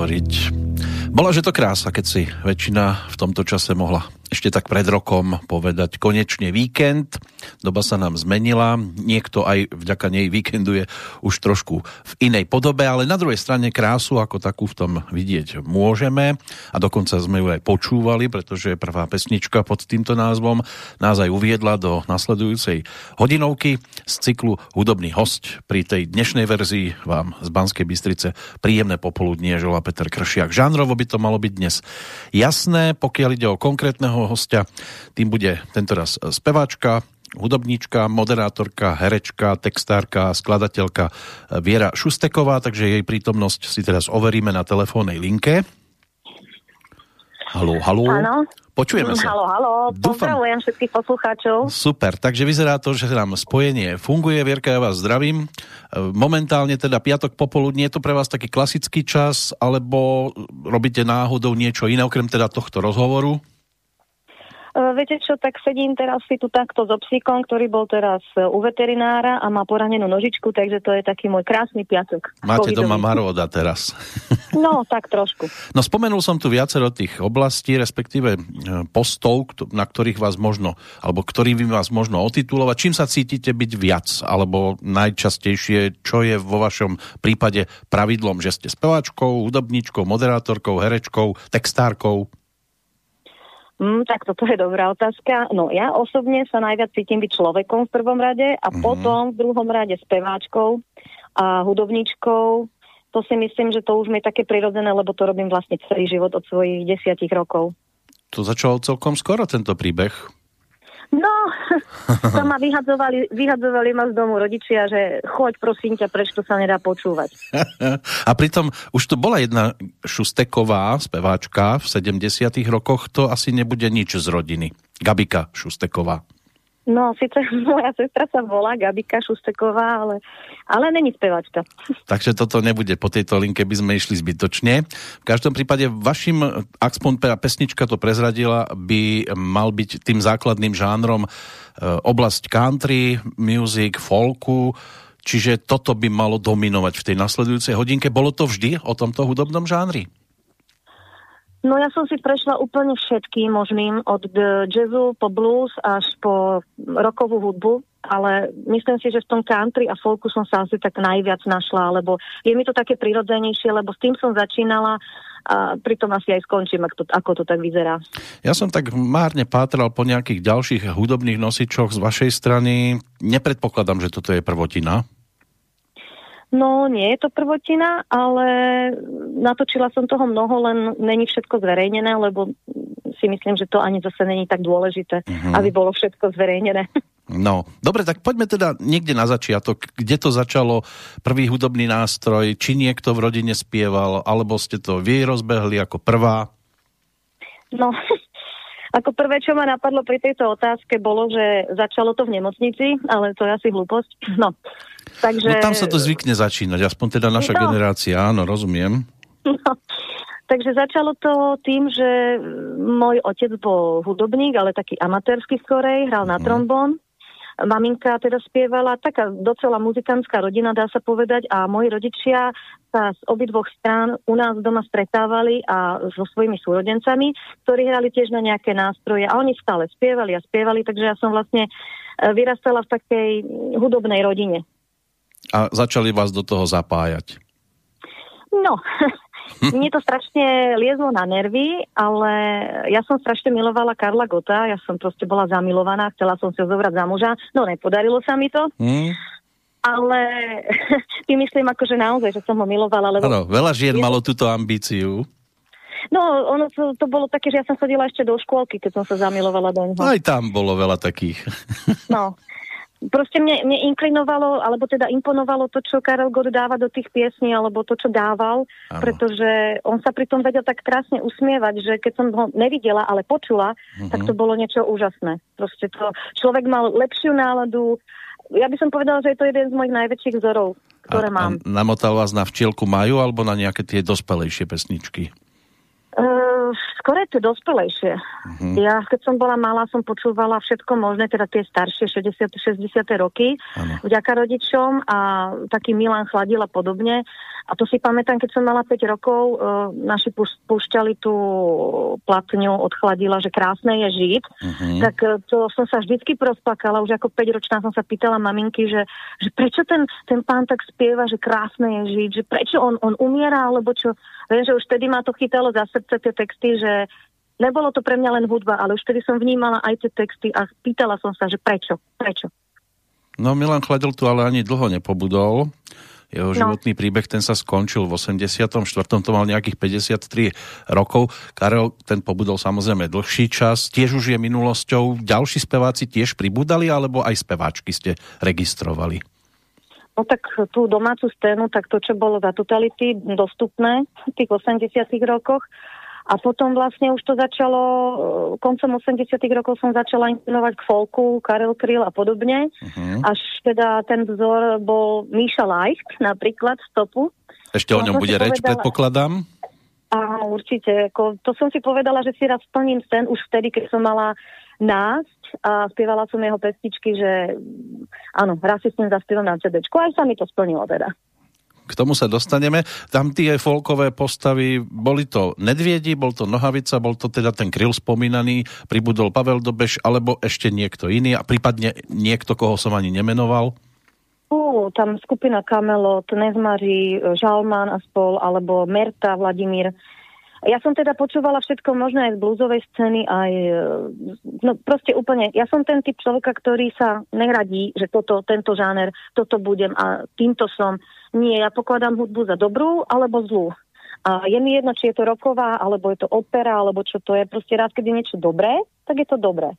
hovoriť. Bola, že to krása, keď si väčšina v tomto čase mohla ešte tak pred rokom povedať konečne víkend doba sa nám zmenila, niekto aj vďaka nej víkenduje už trošku v inej podobe, ale na druhej strane krásu ako takú v tom vidieť môžeme a dokonca sme ju aj počúvali, pretože prvá pesnička pod týmto názvom nás aj uviedla do nasledujúcej hodinovky z cyklu Hudobný host. Pri tej dnešnej verzii vám z Banskej Bystrice príjemné popoludnie želá Peter Kršiak. Žánrovo by to malo byť dnes jasné, pokiaľ ide o konkrétneho hostia, tým bude tentoraz speváčka, hudobníčka, moderátorka, herečka, textárka, skladateľka Viera Šusteková, takže jej prítomnosť si teraz overíme na telefónnej linke. Haló, haló. Áno. Počujeme sa. Halo, halo, pozdravujem všetkých poslucháčov. Super, takže vyzerá to, že nám spojenie funguje. Vierka, ja vás zdravím. Momentálne teda piatok popoludní, je to pre vás taký klasický čas, alebo robíte náhodou niečo iné, okrem teda tohto rozhovoru? Uh, viete čo, tak sedím teraz si tu takto so psíkom, ktorý bol teraz e, u veterinára a má poranenú nožičku, takže to je taký môj krásny piatok. Máte doma Maroda teraz. No, tak trošku. No spomenul som tu viacero tých oblastí, respektíve e, postov, na ktorých vás možno, alebo ktorými vás možno otitulovať. Čím sa cítite byť viac, alebo najčastejšie, čo je vo vašom prípade pravidlom, že ste speváčkou, hudobníčkou, moderátorkou, herečkou, textárkou? Mm, tak toto je dobrá otázka. No ja osobne sa najviac cítim byť človekom v prvom rade a mm-hmm. potom v druhom rade speváčkou a hudobníčkou. To si myslím, že to už mi je také prirodzené, lebo to robím vlastne celý život od svojich desiatich rokov. To začalo celkom skoro tento príbeh. No, to ma vyhadzovali, vyhadzovali ma z domu rodičia, že choď prosím ťa, prečo to sa nedá počúvať. A pritom už tu bola jedna Šusteková speváčka v 70 rokoch, to asi nebude nič z rodiny. Gabika Šusteková. No, síce moja sestra sa volá Gabika Šusteková, ale, ale není spevačka. Takže toto nebude po tejto linke, by sme išli zbytočne. V každom prípade vašim, aspoň pesnička to prezradila, by mal byť tým základným žánrom e, oblasť country, music, folku, čiže toto by malo dominovať v tej nasledujúcej hodinke. Bolo to vždy o tomto hudobnom žánri? No ja som si prešla úplne všetkým možným, od jazzu po blues až po rokovú hudbu, ale myslím si, že v tom country a folku som sa asi tak najviac našla, lebo je mi to také prirodzenejšie, lebo s tým som začínala a pritom asi aj skončím, ako to, ako to tak vyzerá. Ja som tak márne pátral po nejakých ďalších hudobných nosičoch z vašej strany. Nepredpokladám, že toto je prvotina. No, nie je to prvotina, ale natočila som toho mnoho, len není všetko zverejnené, lebo si myslím, že to ani zase není tak dôležité, uh-huh. aby bolo všetko zverejnené. No, dobre, tak poďme teda niekde na začiatok. Kde to začalo, prvý hudobný nástroj, či niekto v rodine spieval, alebo ste to vy rozbehli ako prvá? No, ako prvé, čo ma napadlo pri tejto otázke, bolo, že začalo to v nemocnici, ale to je asi hlúposť. No, takže... No tam sa to zvykne začínať, aspoň teda naša no. generácia, áno, rozumiem. No, takže začalo to tým, že môj otec bol hudobník, ale taký amatérsky skorej, hral na mm. trombón maminka teda spievala, taká docela muzikantská rodina, dá sa povedať, a moji rodičia sa z obidvoch strán u nás doma stretávali a so svojimi súrodencami, ktorí hrali tiež na nejaké nástroje a oni stále spievali a spievali, takže ja som vlastne e, vyrastala v takej hudobnej rodine. A začali vás do toho zapájať? No, Mne to strašne liezlo na nervy, ale ja som strašne milovala Karla Gota, ja som proste bola zamilovaná, chcela som si ho zobrať za muža, no nepodarilo sa mi to. Mm. Ale tým myslím akože naozaj, že som ho milovala. Lebo... Ano, veľa žien je... malo túto ambíciu. No, ono to, to bolo také, že ja som chodila ešte do škôlky, keď som sa zamilovala do neho. Aj tam bolo veľa takých. No, proste mne, mne inklinovalo, alebo teda imponovalo to, čo Karel Gott dáva do tých piesní, alebo to, čo dával, ano. pretože on sa pri tom vedel tak krásne usmievať, že keď som ho nevidela, ale počula, uh-huh. tak to bolo niečo úžasné. Proste to, človek mal lepšiu náladu, ja by som povedala, že je to jeden z mojich najväčších vzorov, ktoré a, mám. A namotal vás na včielku Maju, alebo na nejaké tie dospelejšie pesničky? Uh, skôr je to dospelejšie. Uh-huh. Ja, keď som bola malá, som počúvala všetko možné, teda tie staršie 60. 60. roky, ano. vďaka rodičom a taký Milan Chladil a podobne. A to si pamätám, keď som mala 5 rokov, uh, naši púšťali tú platňu od Chladila, že krásne je žiť. Uh-huh. Tak uh, to som sa vždycky prosplakala, už ako 5-ročná som sa pýtala maminky, že, že prečo ten, ten pán tak spieva, že krásne je žiť, že prečo on, on umiera, alebo čo. Viem, že už vtedy ma to chytalo za srdce tie texty, že nebolo to pre mňa len hudba, ale už vtedy som vnímala aj tie texty a pýtala som sa, že prečo, prečo. No Milan Chladil tu ale ani dlho nepobudol. Jeho no. životný príbeh, ten sa skončil v 84. To mal nejakých 53 rokov. Karel, ten pobudol samozrejme dlhší čas. Tiež už je minulosťou. Ďalší speváci tiež pribudali, alebo aj speváčky ste registrovali? No tak tú domácu scénu, tak to, čo bolo za totality dostupné v tých 80 rokoch, a potom vlastne už to začalo, e, koncom 80 rokov som začala inklinovať k folku, Karel Kryl a podobne. Uh-huh. Až teda ten vzor bol Míša Leicht, napríklad, stopu. Ešte o ňom bude reč, povedala... predpokladám? Áno, určite. Ako, to som si povedala, že si raz splním sen už vtedy, keď som mala násť a spievala som jeho pestičky, že áno, raz si s ním zaspievam na CDčku. Aj sa mi to splnilo teda k tomu sa dostaneme. Tam tie folkové postavy, boli to Nedviedi, bol to Nohavica, bol to teda ten kryl spomínaný, pribudol Pavel Dobeš, alebo ešte niekto iný a prípadne niekto, koho som ani nemenoval? Uh, tam skupina Kamelot, Nezmaří, Žalman a spol, alebo Merta, Vladimír. Ja som teda počúvala všetko možné aj z blúzovej scény, aj e, no proste úplne, ja som ten typ človeka, ktorý sa neradí, že toto, tento žáner, toto budem a týmto som. Nie, ja pokladám hudbu za dobrú alebo zlú. A je mi jedno, či je to roková, alebo je to opera, alebo čo to je. Proste rád, keď je niečo dobré, tak je to dobré.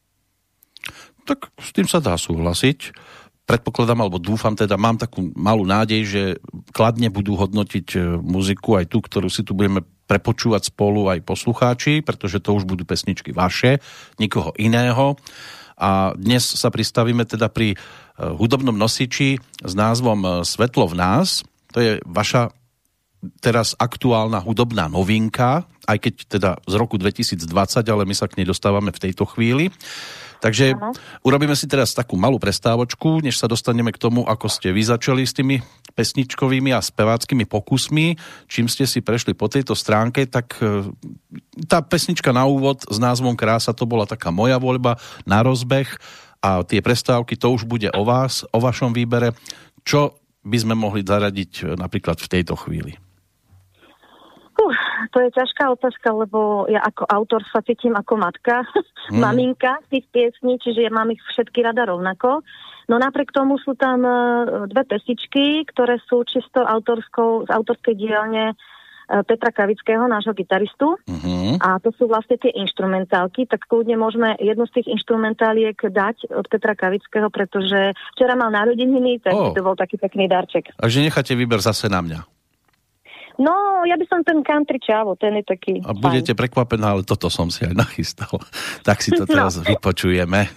Tak s tým sa dá súhlasiť predpokladám, alebo dúfam teda, mám takú malú nádej, že kladne budú hodnotiť e, muziku aj tú, ktorú si tu budeme prepočúvať spolu aj poslucháči, pretože to už budú pesničky vaše, nikoho iného. A dnes sa pristavíme teda pri e, hudobnom nosiči s názvom e, Svetlo v nás. To je vaša teraz aktuálna hudobná novinka, aj keď teda z roku 2020, ale my sa k nej dostávame v tejto chvíli. Takže ano. urobíme si teraz takú malú prestávočku, než sa dostaneme k tomu, ako ste vy začali s tými pesničkovými a speváckými pokusmi. Čím ste si prešli po tejto stránke, tak e, tá pesnička na úvod s názvom Krása to bola taká moja voľba na rozbeh a tie prestávky to už bude o vás, o vašom výbere. Čo by sme mohli zaradiť e, napríklad v tejto chvíli? Uh, to je ťažká otázka, lebo ja ako autor sa cítim ako matka, mm. maminka tých piesní, čiže ja mám ich všetky rada rovnako. No napriek tomu sú tam uh, dve pesičky, ktoré sú čisto autorskou, z autorskej dielne uh, Petra Kavického, nášho gitaristu. Mm-hmm. A to sú vlastne tie instrumentálky, tak kľudne môžeme jednu z tých instrumentáliek dať od Petra Kavického, pretože včera mal narodeniny, tak oh. to bol taký pekný darček. Takže necháte výber zase na mňa. No, ja by som ten country čavo, ten je taký A budete prekvapená, ale toto som si aj nachystal. tak si to no. teraz no. vypočujeme.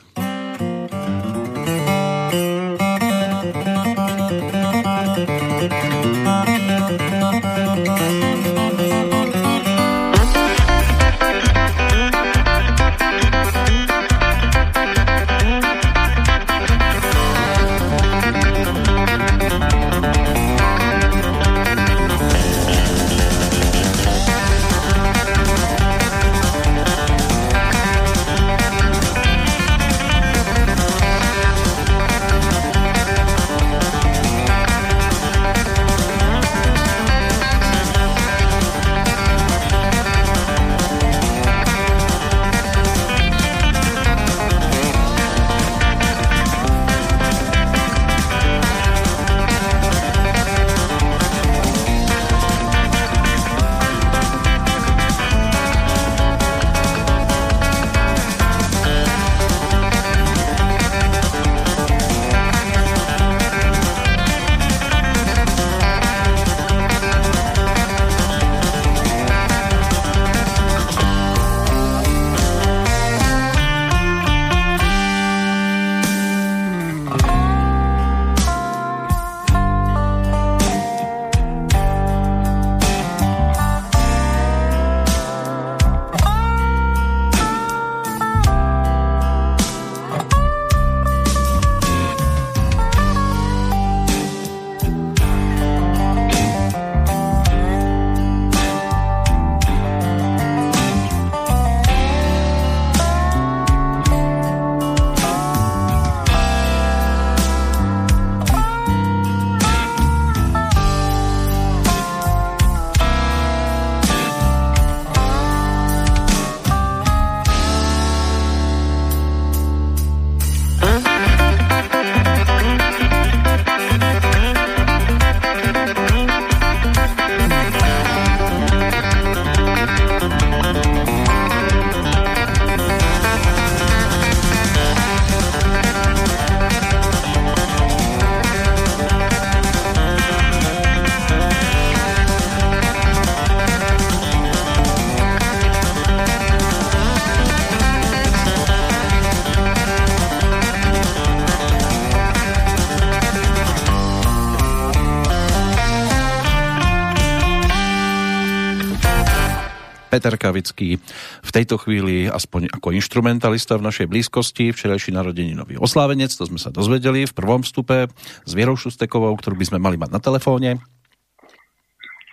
Peter Kavický v tejto chvíli aspoň ako instrumentalista v našej blízkosti, včerajší narodeninový oslávenec, to sme sa dozvedeli v prvom vstupe s Vierou Šustekovou, ktorú by sme mali mať na telefóne.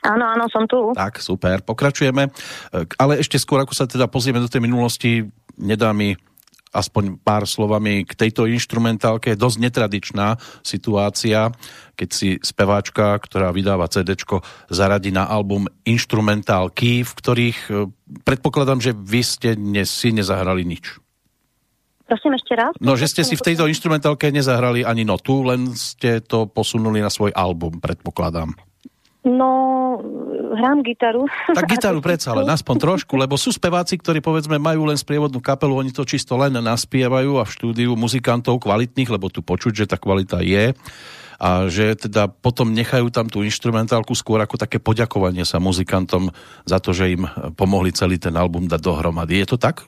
Áno, áno, som tu. Tak, super, pokračujeme. Ale ešte skôr, ako sa teda pozrieme do tej minulosti, nedá mi aspoň pár slovami k tejto instrumentálke. Dosť netradičná situácia, keď si speváčka, ktorá vydáva CD, zaradí na album instrumentálky, v ktorých e, predpokladám, že vy ste dnes si nezahrali nič. Prosím ešte raz. No, že ste si v tejto instrumentálke nezahrali ani notu, len ste to posunuli na svoj album, predpokladám. No, hrám gitaru. Tak gitaru predsa, ale aspoň trošku, lebo sú speváci, ktorí povedzme majú len sprievodnú kapelu, oni to čisto len naspievajú a v štúdiu muzikantov kvalitných, lebo tu počuť, že tá kvalita je a že teda potom nechajú tam tú instrumentálku skôr ako také poďakovanie sa muzikantom za to, že im pomohli celý ten album dať dohromady. Je to tak?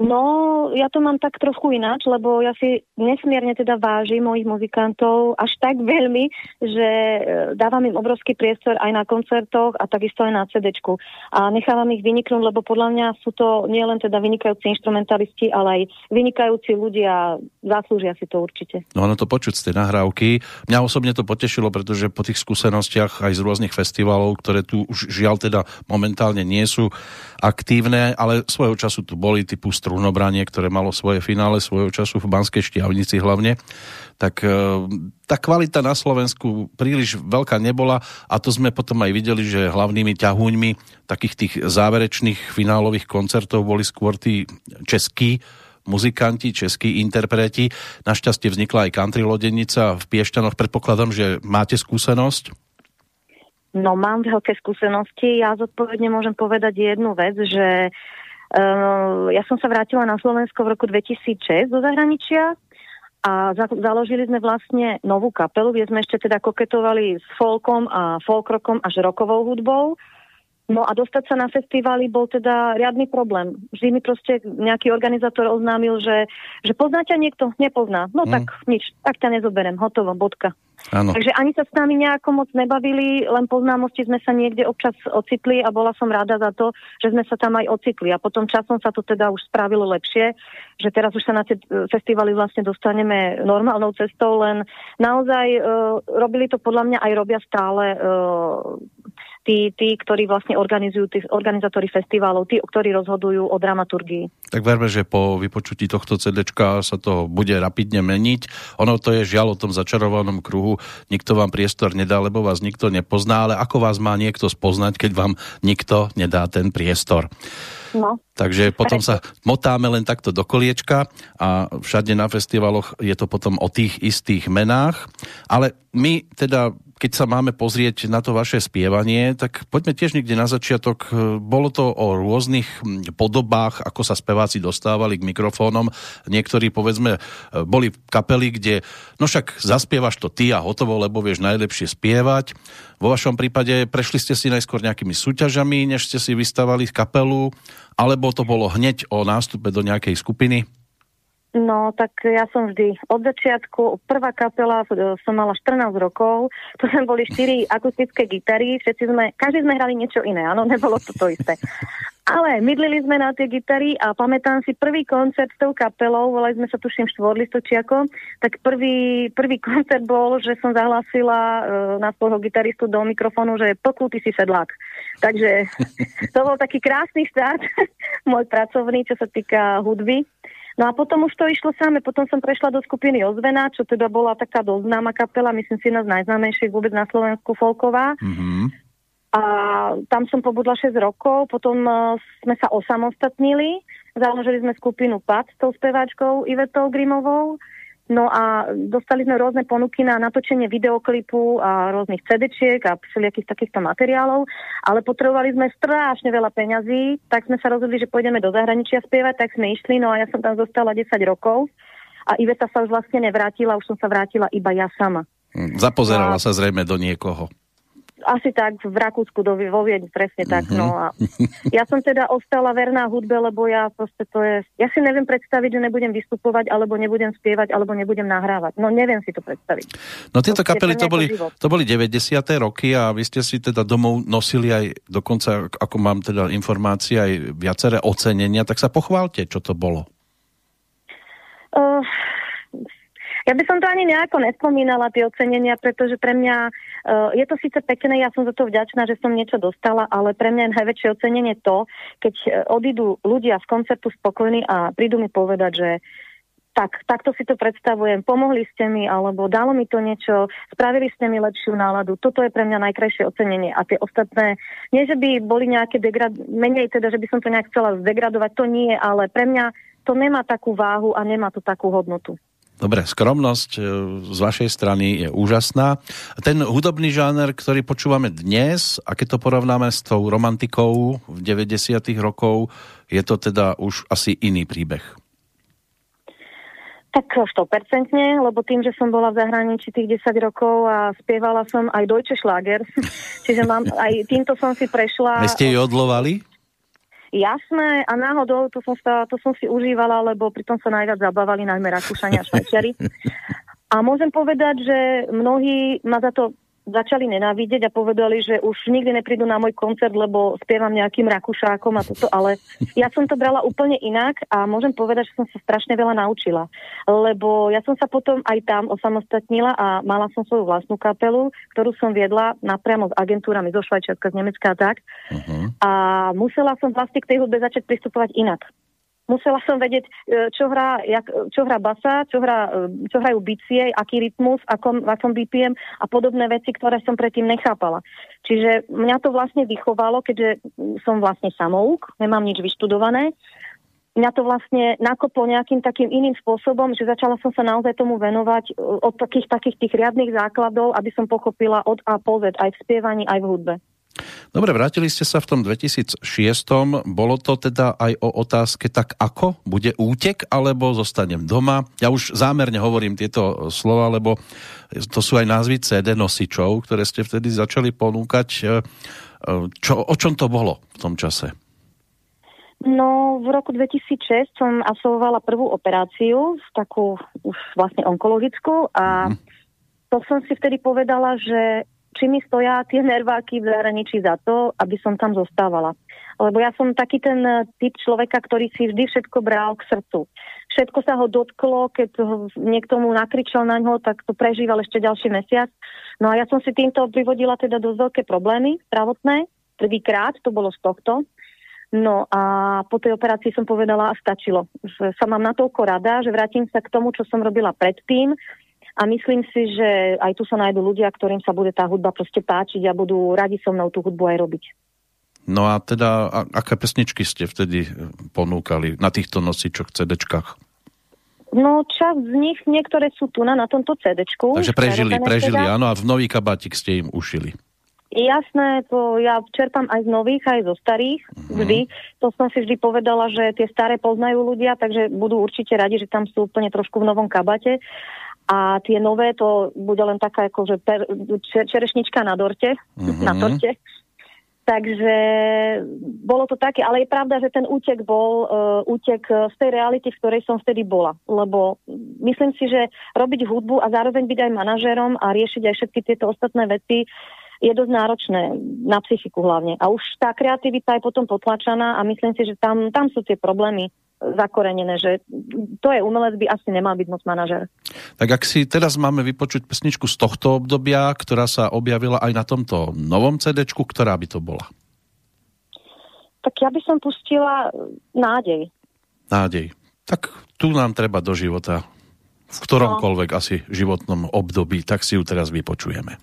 No, ja to mám tak trochu ináč, lebo ja si nesmierne teda vážim mojich muzikantov až tak veľmi, že e, dávam im obrovský priestor aj na koncertoch a takisto aj na CD. A nechávam ich vyniknúť, lebo podľa mňa sú to nielen teda vynikajúci instrumentalisti, ale aj vynikajúci ľudia, zaslúžia si to určite. No ono to počuť z tej nahrávky. Mňa osobne to potešilo, pretože po tých skúsenostiach aj z rôznych festivalov, ktoré tu už žiaľ teda momentálne nie sú aktívne, ale svojho času tu boli typu strunobranie, ktoré malo svoje finále svojho času v Banskej Štiavnici hlavne, tak e, tá kvalita na Slovensku príliš veľká nebola a to sme potom aj videli, že hlavnými ťahuňmi takých tých záverečných finálových koncertov boli skôr tí českí muzikanti, českí interpreti. Našťastie vznikla aj country lodenica v Piešťanoch. Predpokladám, že máte skúsenosť? No mám veľké skúsenosti. Ja zodpovedne môžem povedať jednu vec, že Uh, ja som sa vrátila na Slovensko v roku 2006 do zahraničia a za, založili sme vlastne novú kapelu, kde sme ešte teda koketovali s folkom a folkrokom až rokovou hudbou. No a dostať sa na festivály bol teda riadny problém. Vždy mi proste nejaký organizátor oznámil, že, že poznáte niekto? Nepozná. No mm. tak nič, tak ťa nezoberem, hotovo, bodka. Ano. Takže ani sa s nami nejako moc nebavili, len po známosti sme sa niekde občas ocitli a bola som rada za to, že sme sa tam aj ocitli. A potom časom sa to teda už spravilo lepšie, že teraz už sa na tie e, festivaly vlastne dostaneme normálnou cestou, len naozaj uh, robili to podľa mňa aj robia stále uh, tí, tí, ktorí vlastne organizujú, tí organizátori festivalov, tí, ktorí rozhodujú o dramaturgii. Tak verme, že po vypočutí tohto CD sa to bude rapidne meniť. Ono to je žiaľ o tom začarovanom kruhu. Nikto vám priestor nedá, lebo vás nikto nepozná, ale ako vás má niekto spoznať, keď vám nikto nedá ten priestor. No. Takže potom sa motáme len takto do koliečka a všade na festivaloch je to potom o tých istých menách. Ale my teda keď sa máme pozrieť na to vaše spievanie, tak poďme tiež niekde na začiatok. Bolo to o rôznych podobách, ako sa speváci dostávali k mikrofónom. Niektorí, povedzme, boli v kapeli, kde no však zaspievaš to ty a hotovo, lebo vieš najlepšie spievať. Vo vašom prípade prešli ste si najskôr nejakými súťažami, než ste si vystavali kapelu, alebo to bolo hneď o nástupe do nejakej skupiny? No, tak ja som vždy od začiatku, prvá kapela, e, som mala 14 rokov, to sme boli 4 akustické gitary, všetci sme, každý sme hrali niečo iné, áno, nebolo to to isté. Ale mydlili sme na tie gitary a pamätám si prvý koncert s tou kapelou, volali sme sa tuším štvorlistočiako, tak prvý, prvý koncert bol, že som zahlásila uh, na svojho gitaristu do mikrofónu, že pokúty si sedlák. Takže to bol taký krásny štart, môj pracovný, čo sa týka hudby. No a potom už to išlo samé, potom som prešla do skupiny Ozvena, čo teda bola taká dosť známa kapela, myslím si jedna z najznámejších vôbec na Slovensku folková. Mm-hmm. A tam som pobudla 6 rokov, potom uh, sme sa osamostatnili, založili sme skupinu PAD s tou speváčkou Ivetou Grimovou No a dostali sme rôzne ponuky na natočenie videoklipu a rôznych CD-čiek a všelijakých takýchto materiálov, ale potrebovali sme strašne veľa peňazí, tak sme sa rozhodli, že pôjdeme do zahraničia spievať, tak sme išli, no a ja som tam zostala 10 rokov a Iveta sa už vlastne nevrátila, už som sa vrátila iba ja sama. Zapozerala a... sa zrejme do niekoho asi tak v Rakúsku, do, vo Viedni, presne tak. Mm-hmm. No a ja som teda ostala verná hudbe, lebo ja proste to je... Ja si neviem predstaviť, že nebudem vystupovať, alebo nebudem spievať, alebo nebudem nahrávať. No neviem si to predstaviť. No tieto proste, kapely, to boli, to boli 90. roky a vy ste si teda domov nosili aj dokonca, ako mám teda informácie, aj viaceré ocenenia, tak sa pochválte, čo to bolo. Uh, ja by som to ani nejako nespomínala, tie ocenenia, pretože pre mňa uh, je to síce pekné, ja som za to vďačná, že som niečo dostala, ale pre mňa je najväčšie ocenenie to, keď uh, odídu ľudia z koncertu spokojní a prídu mi povedať, že tak, takto si to predstavujem, pomohli ste mi, alebo dalo mi to niečo, spravili ste mi lepšiu náladu. Toto je pre mňa najkrajšie ocenenie. A tie ostatné, nie že by boli nejaké degrad, menej teda, že by som to nejak chcela zdegradovať, to nie, ale pre mňa to nemá takú váhu a nemá to takú hodnotu. Dobre, skromnosť e, z vašej strany je úžasná. Ten hudobný žáner, ktorý počúvame dnes, a keď to porovnáme s tou romantikou v 90. rokov, je to teda už asi iný príbeh. Tak 100%, lebo tým, že som bola v zahraničí tých 10 rokov a spievala som aj Deutsche Schlager, čiže mám, aj týmto som si prešla. A ste ju odlovali? Jasné, a náhodou to som, sa, to som si užívala, lebo pritom sa najviac zabávali najmä Rakúšania a Švajčiari. A môžem povedať, že mnohí ma za to začali nenávidieť a povedali, že už nikdy neprídu na môj koncert, lebo spievam nejakým rakušákom a toto, ale ja som to brala úplne inak a môžem povedať, že som sa strašne veľa naučila. Lebo ja som sa potom aj tam osamostatnila a mala som svoju vlastnú kapelu, ktorú som viedla napriamo s agentúrami zo Švajčiarska, z Nemecka a tak. Uh-huh. A musela som vlastne k tej hudbe začať pristupovať inak musela som vedieť, e, čo hrá, jak, čo hrá basa, čo, hrá, e, čo hrajú bicie, aký rytmus, akom, akom BPM a podobné veci, ktoré som predtým nechápala. Čiže mňa to vlastne vychovalo, keďže som vlastne samouk, nemám nič vyštudované. Mňa to vlastne nakoplo nejakým takým iným spôsobom, že začala som sa naozaj tomu venovať e, od takých, takých tých riadnych základov, aby som pochopila od A po Z aj v spievaní, aj v hudbe. Dobre, vrátili ste sa v tom 2006. Bolo to teda aj o otázke, tak ako? Bude útek, alebo zostanem doma? Ja už zámerne hovorím tieto slova, lebo to sú aj názvy CD nosičov, ktoré ste vtedy začali ponúkať. E, e, čo, o čom to bolo v tom čase? No, v roku 2006 som absolvovala prvú operáciu, takú už vlastne onkologickú a mm. to som si vtedy povedala, že či mi stoja tie nerváky v zahraničí za to, aby som tam zostávala. Lebo ja som taký ten eh, typ človeka, ktorý si vždy všetko bral k srdcu. Všetko sa ho dotklo, keď niekto mu nakričal na ňo, tak to prežíval ešte ďalší mesiac. No a ja som si týmto privodila teda dosť veľké problémy zdravotné. Prvýkrát to bolo z tohto. No a po tej operácii som povedala a stačilo. Že sa mám natoľko rada, že vrátim sa k tomu, čo som robila predtým a myslím si, že aj tu sa nájdú ľudia, ktorým sa bude tá hudba proste páčiť a budú radi so mnou tú hudbu aj robiť. No a teda, a, aké pesničky ste vtedy e, ponúkali na týchto nosičoch, CDčkách? No čas z nich, niektoré sú tu na, na tomto CDčku. Takže prežili, prežili, teda. áno, a v nový kabátik ste im ušili. Jasné, to ja čerpám aj z nových, aj zo starých, mm-hmm. vždy. To som si vždy povedala, že tie staré poznajú ľudia, takže budú určite radi, že tam sú úplne trošku v novom kabate. A tie nové, to bude len taká akože per, čerešnička na dorte, mm-hmm. na torte. Takže bolo to také, ale je pravda, že ten útek bol uh, útek z tej reality, v ktorej som vtedy bola. Lebo myslím si, že robiť hudbu a zároveň byť aj manažerom a riešiť aj všetky tieto ostatné veci je dosť náročné na psychiku hlavne. A už tá kreativita je potom potlačaná a myslím si, že tam, tam sú tie problémy zakorenené, že to je umelec, by asi nemal byť moc manažer. Tak ak si teraz máme vypočuť pesničku z tohto obdobia, ktorá sa objavila aj na tomto novom CD, ktorá by to bola? Tak ja by som pustila nádej. Nádej. Tak tu nám treba do života v ktoromkoľvek no. asi životnom období, tak si ju teraz vypočujeme.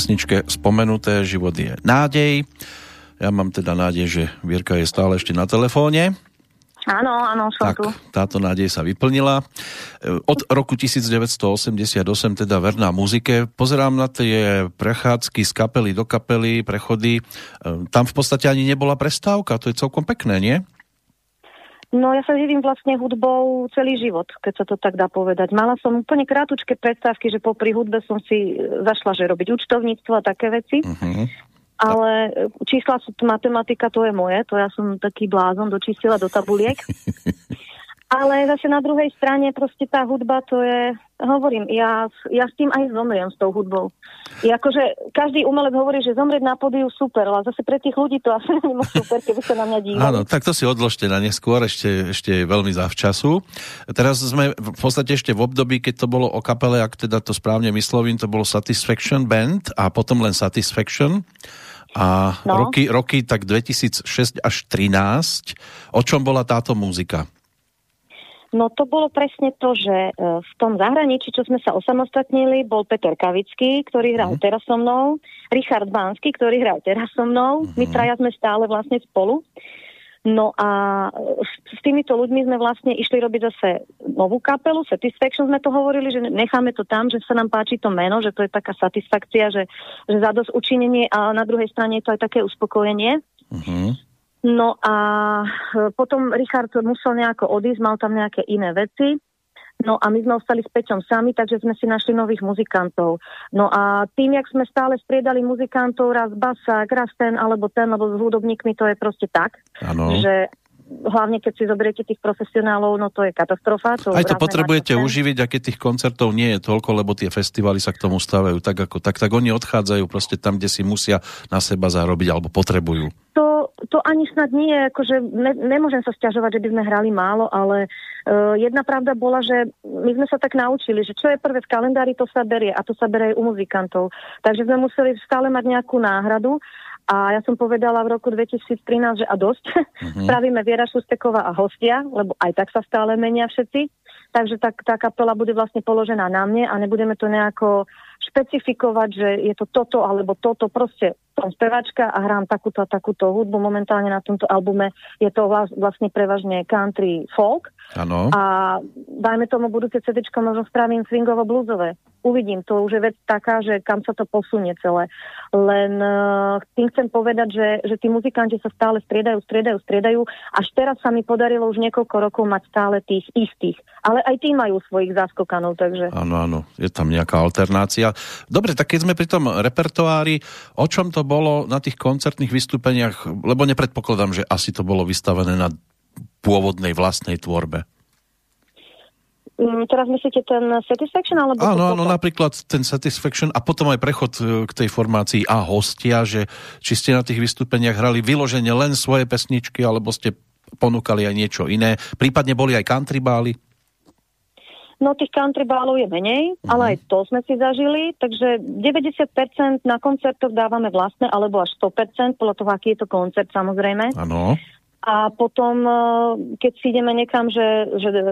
Pesničke spomenuté, život je nádej. Ja mám teda nádej, že Vierka je stále ešte na telefóne. Áno, áno, som tak, tu. táto nádej sa vyplnila. Od roku 1988 teda verná muzike. Pozerám na tie prechádzky z kapely do kapely, prechody. Tam v podstate ani nebola prestávka, to je celkom pekné, nie? No ja sa živím vlastne hudbou celý život, keď sa to tak dá povedať. Mala som úplne krátučké predstavky, že popri hudbe som si zašla, že robiť účtovníctvo a také veci. Uh-huh. Ale čísla sú matematika, to je moje, to ja som taký blázon do čísla, do tabuliek. Ale zase na druhej strane proste tá hudba to je, hovorím, ja, ja s tým aj zomriem s tou hudbou. I akože každý umelec hovorí, že zomrieť na podiu super, ale zase pre tých ľudí to asi nie super, keby sa na mňa dívali. Áno, tak to si odložte na neskôr, ešte, ešte veľmi zavčasu. Teraz sme v podstate ešte v období, keď to bolo o kapele, ak teda to správne myslovím, to bolo Satisfaction Band a potom len Satisfaction. A no. roky, roky tak 2006 až 2013. O čom bola táto muzika? No to bolo presne to, že e, v tom zahraničí, čo sme sa osamostatnili, bol Peter Kavický, ktorý hral mm. teraz so mnou, Richard Bansky, ktorý hral teraz so mnou, mm. my traja sme stále vlastne spolu. No a e, s týmito ľuďmi sme vlastne išli robiť zase novú kapelu, Satisfaction sme to hovorili, že necháme to tam, že sa nám páči to meno, že to je taká satisfakcia, že, že zadosť učinenie a na druhej strane je to aj také uspokojenie. Mm-hmm. No a e, potom Richard musel nejako odísť, mal tam nejaké iné veci. No a my sme ostali s Peťom sami, takže sme si našli nových muzikantov. No a tým, jak sme stále striedali muzikantov, raz basák, raz ten alebo ten, lebo s hudobníkmi to je proste tak, ano. že hlavne keď si zoberiete tých profesionálov, no to je katastrofa. To Aj to potrebujete uživiť, a keď tých koncertov nie je toľko, lebo tie festivaly sa k tomu stávajú tak ako tak, tak oni odchádzajú proste tam, kde si musia na seba zarobiť alebo potrebujú. To, to ani snad nie je, akože ne, nemôžem sa stiažovať, že by sme hrali málo, ale uh, jedna pravda bola, že my sme sa tak naučili, že čo je prvé v kalendári, to sa berie a to sa berie aj u muzikantov. Takže sme museli stále mať nejakú náhradu a ja som povedala v roku 2013, že a dosť. Uh-huh. Spravíme Viera Šusteková a hostia, lebo aj tak sa stále menia všetci. Takže tá, tá kapela bude vlastne položená na mne a nebudeme to nejako špecifikovať, že je to toto alebo toto. Proste som spevačka a hrám takúto a takúto hudbu. Momentálne na tomto albume je to vlastne prevažne country folk. Ano. A dajme tomu budúce CD možno spravím swingovo-bluesové uvidím. To už je vec taká, že kam sa to posunie celé. Len uh, tým chcem povedať, že, že tí muzikanti sa stále striedajú, striedajú, striedajú. Až teraz sa mi podarilo už niekoľko rokov mať stále tých istých. Ale aj tí majú svojich záskokanov, takže... Áno, áno, je tam nejaká alternácia. Dobre, tak keď sme pri tom repertoári, o čom to bolo na tých koncertných vystúpeniach, lebo nepredpokladám, že asi to bolo vystavené na pôvodnej vlastnej tvorbe. Mm, teraz myslíte ten Satisfaction? Alebo áno, áno, napríklad ten Satisfaction a potom aj prechod e, k tej formácii a hostia, že či ste na tých vystúpeniach hrali vyložene len svoje pesničky, alebo ste ponúkali aj niečo iné. Prípadne boli aj country bály? No tých country bálov je menej, uh-huh. ale aj to sme si zažili, takže 90% na koncertoch dávame vlastné, alebo až 100%, podľa toho, aký je to koncert samozrejme. Áno. A potom, e, keď si ideme niekam, že, že e,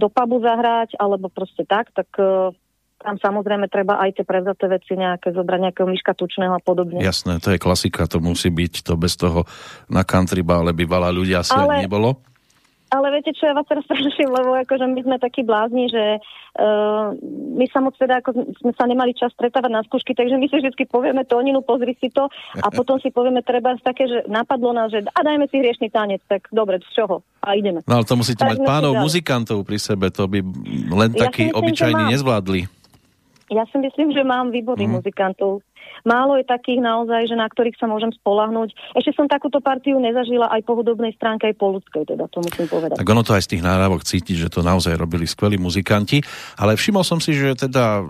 do pubu zahrať, alebo proste tak, tak e, tam samozrejme treba aj tie prevzaté veci nejaké zobrať, nejakého myška tučného a podobne. Jasné, to je klasika, to musí byť, to bez toho na country bále by veľa ľudia asi Ale... nebolo. Ale viete, čo ja vás teraz preruším, lebo akože my sme takí blázni, že uh, my sa moc teda, ako sme sa nemali čas stretávať na skúšky, takže my si vždy povieme Toninu, pozri si to a potom si povieme treba také, že napadlo nás, že a dajme si hriešný tanec, tak dobre, z čoho? A ideme. No ale to musíte tak mať pánov muzikantov pri sebe, to by len takí ja obyčajní nezvládli. Ja si myslím, že mám výborných mm. muzikantov. Málo je takých naozaj, že na ktorých sa môžem spolahnúť. Ešte som takúto partiu nezažila aj po hudobnej stránke, aj po ľudskej, teda to musím povedať. Tak ono to aj z tých nárávok cíti, že to naozaj robili skvelí muzikanti, ale všimol som si, že teda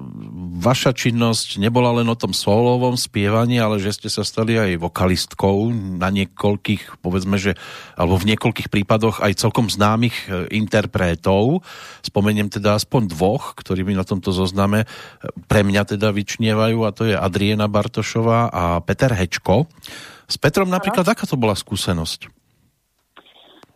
vaša činnosť nebola len o tom solovom spievaní, ale že ste sa stali aj vokalistkou na niekoľkých, povedzme, že, alebo v niekoľkých prípadoch aj celkom známych e, interpretov. Spomeniem teda aspoň dvoch, ktorí mi na tomto zozname e, pre mňa teda vyčnievajú a to je Adriena Bar Bartošová a Peter Hečko. S Petrom napríklad, aká to bola skúsenosť?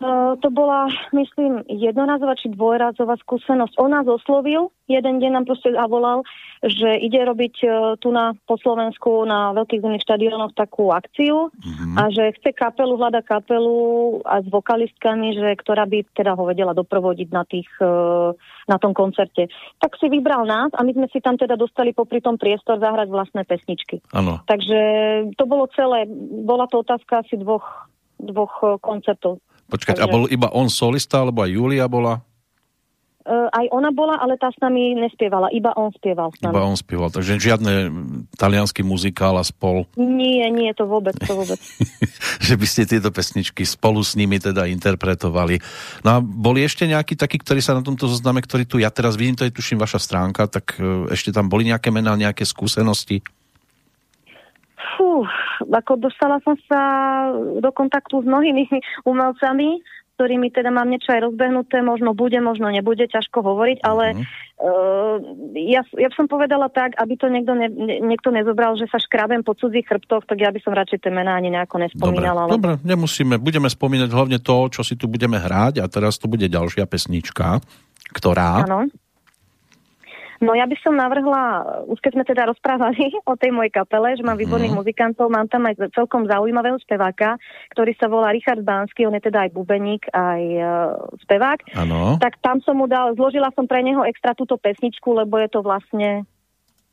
Uh, to bola, myslím, jednorazová či dvojrazová skúsenosť. On nás oslovil, jeden deň nám proste zavolal, že ide robiť uh, tu na, po Slovensku na veľkých zimných štadiónoch takú akciu mm-hmm. a že chce kapelu, hľada kapelu a s vokalistkami, že, ktorá by teda ho vedela doprovodiť na, tých, uh, na tom koncerte. Tak si vybral nás a my sme si tam teda dostali popri tom priestor zahrať vlastné pesničky. Ano. Takže to bolo celé, bola to otázka asi dvoch, dvoch koncertov. Počkať, Takže... a bol iba on solista, alebo aj Julia bola? Uh, aj ona bola, ale tá s nami nespievala, iba on spieval s nami. Iba on spieval, takže žiadne talianský muzikál a spol. Nie, nie, to vôbec, to vôbec. že by ste tieto pesničky spolu s nimi teda interpretovali. No a boli ešte nejakí takí, ktorí sa na tomto zozname, ktorí tu ja teraz vidím, to je tuším vaša stránka, tak uh, ešte tam boli nejaké mená, nejaké skúsenosti? Fú, ako dostala som sa do kontaktu s mnohými umelcami, ktorými teda mám niečo aj rozbehnuté, možno bude, možno nebude, ťažko hovoriť, ale uh-huh. uh, ja, ja som povedala tak, aby to niekto, ne, niekto nezobral, že sa škrabem po cudzích chrbtoch, tak ja by som radšej tie mená ani nejako nespomínala. Dobre, ale... dobre, nemusíme, budeme spomínať hlavne to, čo si tu budeme hrať a teraz to bude ďalšia pesnička, ktorá... Áno. No ja by som navrhla, už keď sme teda rozprávali o tej mojej kapele, že mám výborných mm. muzikantov, mám tam aj celkom zaujímavého speváka, ktorý sa volá Richard Bánsky, on je teda aj bubeník, aj uh, spevák. Ano. Tak tam som mu dal, zložila som pre neho extra túto pesničku, lebo je to vlastne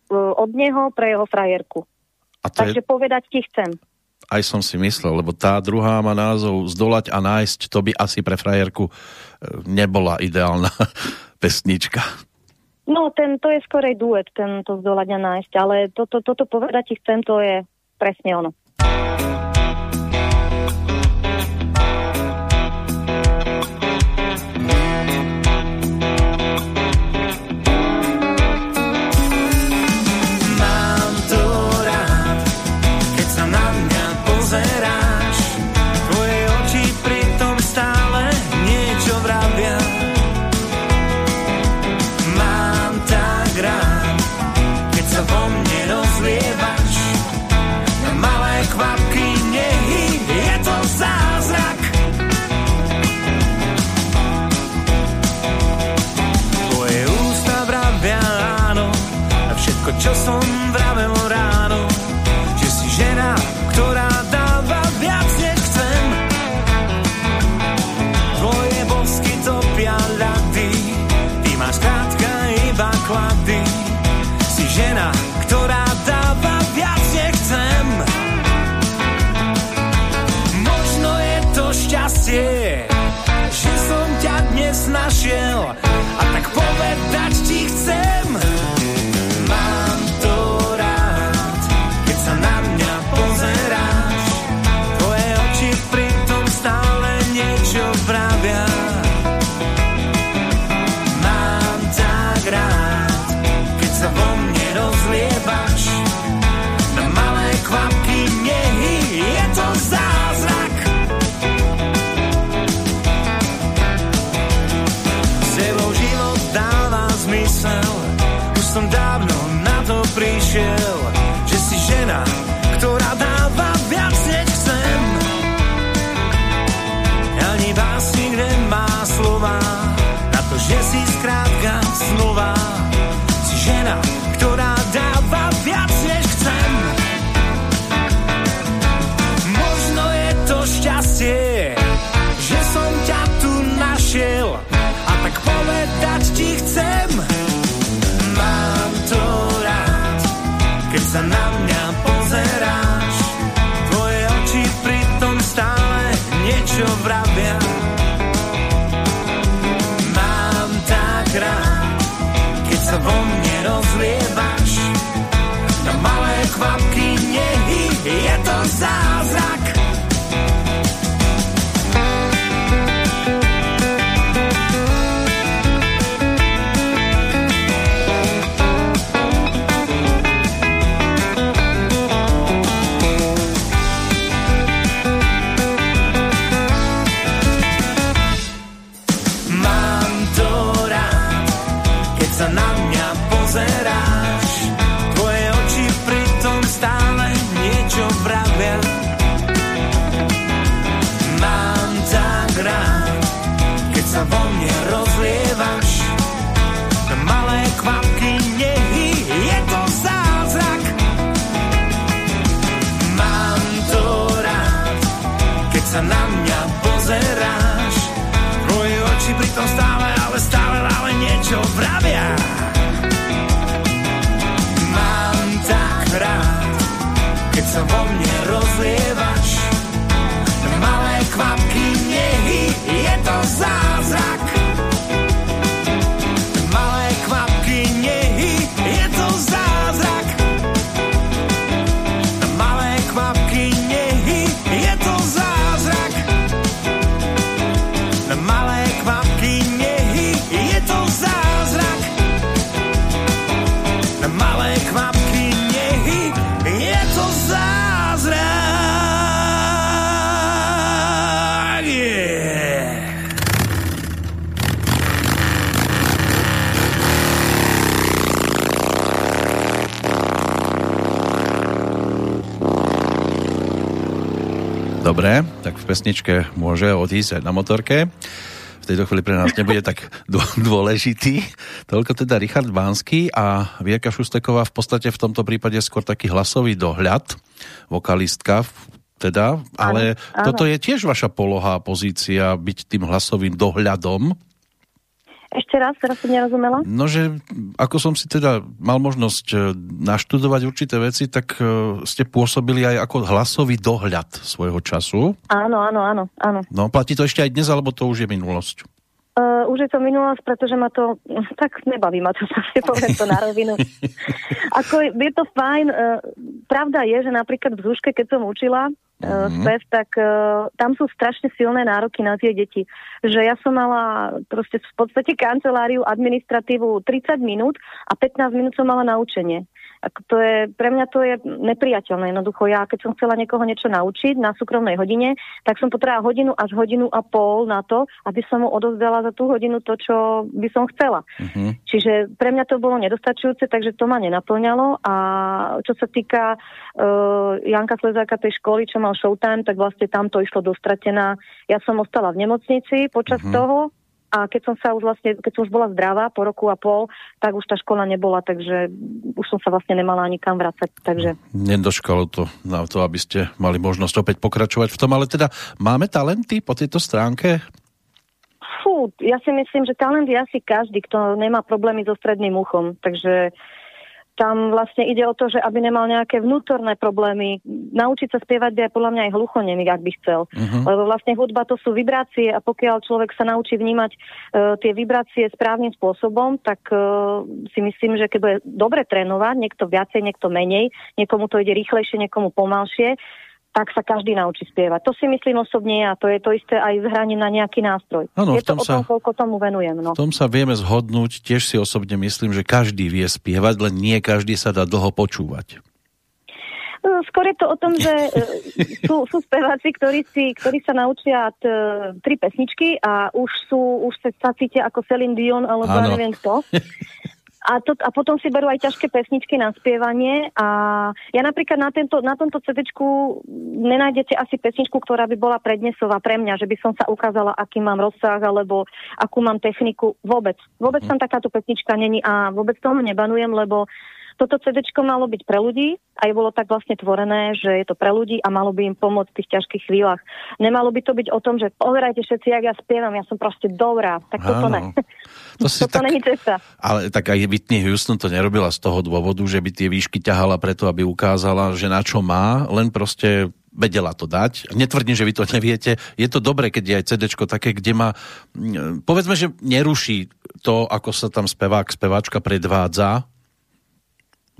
uh, od neho pre jeho frajerku. A to Takže je... povedať ti chcem. Aj som si myslel, lebo tá druhá má názov Zdolať a nájsť, to by asi pre frajerku e, nebola ideálna pesnička. No, ten, to je skorej duet, ten to zdolať a nájsť, ale toto, toto povedať ti chcem, to je presne ono. Dobre, tak v pesničke môže odísť aj na motorke. V tejto chvíli pre nás nebude tak dô- dôležitý. Toľko teda Richard Bánsky a Vierka Šusteková v podstate v tomto prípade skôr taký hlasový dohľad, vokalistka teda, ale áno. toto je tiež vaša poloha a pozícia byť tým hlasovým dohľadom. Ešte raz, teraz som nerozumela. No, že ako som si teda mal možnosť e, naštudovať určité veci, tak e, ste pôsobili aj ako hlasový dohľad svojho času. Áno, áno, áno, áno. No, platí to ešte aj dnes, alebo to už je minulosť? Uh, už je to minulosť, pretože ma to, tak nebaví ma to, si poviem to na rovinu. Ako je to fajn, uh, pravda je, že napríklad v Zúške, keď som učila uh, spev, tak uh, tam sú strašne silné nároky na tie deti. Že ja som mala proste v podstate kanceláriu, administratívu 30 minút a 15 minút som mala na učenie. To je, pre mňa to je nepriateľné. Jednoducho ja, keď som chcela niekoho niečo naučiť na súkromnej hodine, tak som potrebovala hodinu až hodinu a pol na to, aby som mu odozdala za tú hodinu to, čo by som chcela. Uh-huh. Čiže pre mňa to bolo nedostačujúce, takže to ma nenaplňalo a čo sa týka uh, Janka Slezáka tej školy, čo mal Showtime, tak vlastne tam to išlo dostratená. Ja som ostala v nemocnici počas uh-huh. toho a keď som sa už vlastne, keď som už bola zdravá po roku a pol, tak už tá škola nebola, takže už som sa vlastne nemala nikam vrácať, takže... Nedoškalo to na to, aby ste mali možnosť opäť pokračovať v tom, ale teda máme talenty po tejto stránke? Fú, ja si myslím, že talent je asi každý, kto nemá problémy so stredným uchom, takže tam vlastne ide o to, že aby nemal nejaké vnútorné problémy. Naučiť sa spievať by aj podľa mňa aj hluchonemý, ak by chcel. Uh-huh. Lebo vlastne hudba to sú vibrácie a pokiaľ človek sa naučí vnímať uh, tie vibrácie správnym spôsobom, tak uh, si myslím, že keď bude dobre trénovať, niekto viacej, niekto menej, niekomu to ide rýchlejšie, niekomu pomalšie, tak sa každý naučí spievať. To si myslím osobne a to je to isté aj s hraním na nejaký nástroj. Áno, je to o tom, sa- koľko tomu venujem. No. V tom sa vieme zhodnúť, tiež si osobne myslím, že každý vie spievať, len nie každý sa dá dlho počúvať. No, Skôr je to o tom, že e, sú, sú speváci, ktorí, si, ktorí sa naučia t, tri pesničky a už sú, už sa, cítia ako Celine Dion alebo ja Áno. neviem kto. A, to, a potom si berú aj ťažké pesničky na spievanie a ja napríklad na, tento, na tomto cd nenájdete asi pesničku, ktorá by bola prednesová pre mňa, že by som sa ukázala, aký mám rozsah alebo akú mám techniku. Vôbec. Vôbec tam takáto pesnička není a vôbec tomu nebanujem, lebo toto CD malo byť pre ľudí, aj bolo tak vlastne tvorené, že je to pre ľudí a malo by im pomôcť v tých ťažkých chvíľach. Nemalo by to byť o tom, že pozerajte všetci, jak ja spievam, ja som proste dobrá. Tak toto Áno. ne. To si toto tak- není cesta. Ale tak aj Whitney Houston to nerobila z toho dôvodu, že by tie výšky ťahala preto, aby ukázala, že na čo má, len proste vedela to dať. Netvrdím, že vy to neviete. Je to dobré, keď je aj CD také, kde má, mm, povedzme, že neruší to, ako sa tam spevák, speváčka predvádza,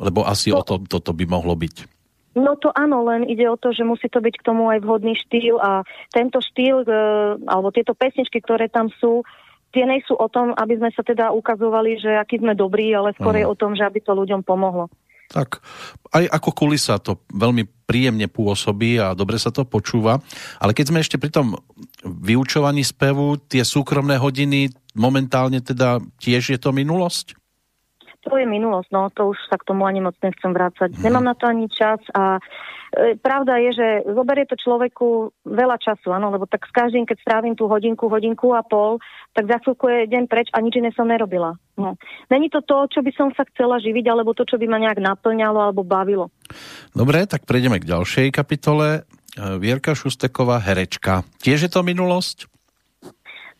lebo asi o tom toto by mohlo byť. No to áno, len ide o to, že musí to byť k tomu aj vhodný štýl a tento štýl, e, alebo tieto pesničky, ktoré tam sú, tie nejsú o tom, aby sme sa teda ukazovali, že aký sme dobrí, ale Áno. je o tom, že aby to ľuďom pomohlo. Tak aj ako kulisa to veľmi príjemne pôsobí a dobre sa to počúva. Ale keď sme ešte pri tom vyučovaní spevu, tie súkromné hodiny momentálne teda tiež je to minulosť? To je minulosť, no to už sa k tomu ani moc nechcem vrácať. Mhm. Nemám na to ani čas a e, pravda je, že zoberie to človeku veľa času, áno, lebo tak s každým, keď strávim tú hodinku, hodinku a pol, tak za chvíľku je deň preč a nič iné som nerobila. No. Není to to, čo by som sa chcela živiť, alebo to, čo by ma nejak naplňalo alebo bavilo. Dobre, tak prejdeme k ďalšej kapitole. Vierka Šusteková, herečka. Tiež je to minulosť?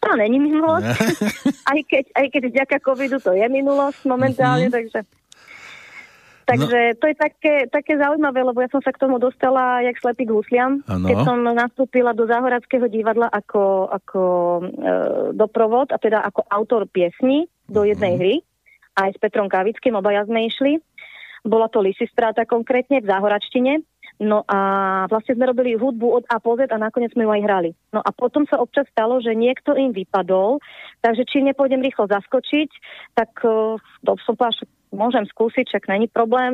To není minulosť. aj, keď, aj keď vďaka covidu to je minulosť momentálne, uh-huh. takže... Takže no. to je také, také zaujímavé, lebo ja som sa k tomu dostala jak slepý k husliam, ano. keď som nastúpila do Záhoradského divadla ako, ako e, doprovod, a teda ako autor piesni do jednej uh-huh. hry, aj s Petrom Kavickým, obaja sme išli. Bola to Lisistráta konkrétne v Záhoračtine. No a vlastne sme robili hudbu od A po Z a nakoniec sme ju aj hrali. No a potom sa občas stalo, že niekto im vypadol, takže či nepôjdem rýchlo zaskočiť, tak uh, som povedala, že môžem skúsiť, čak není problém,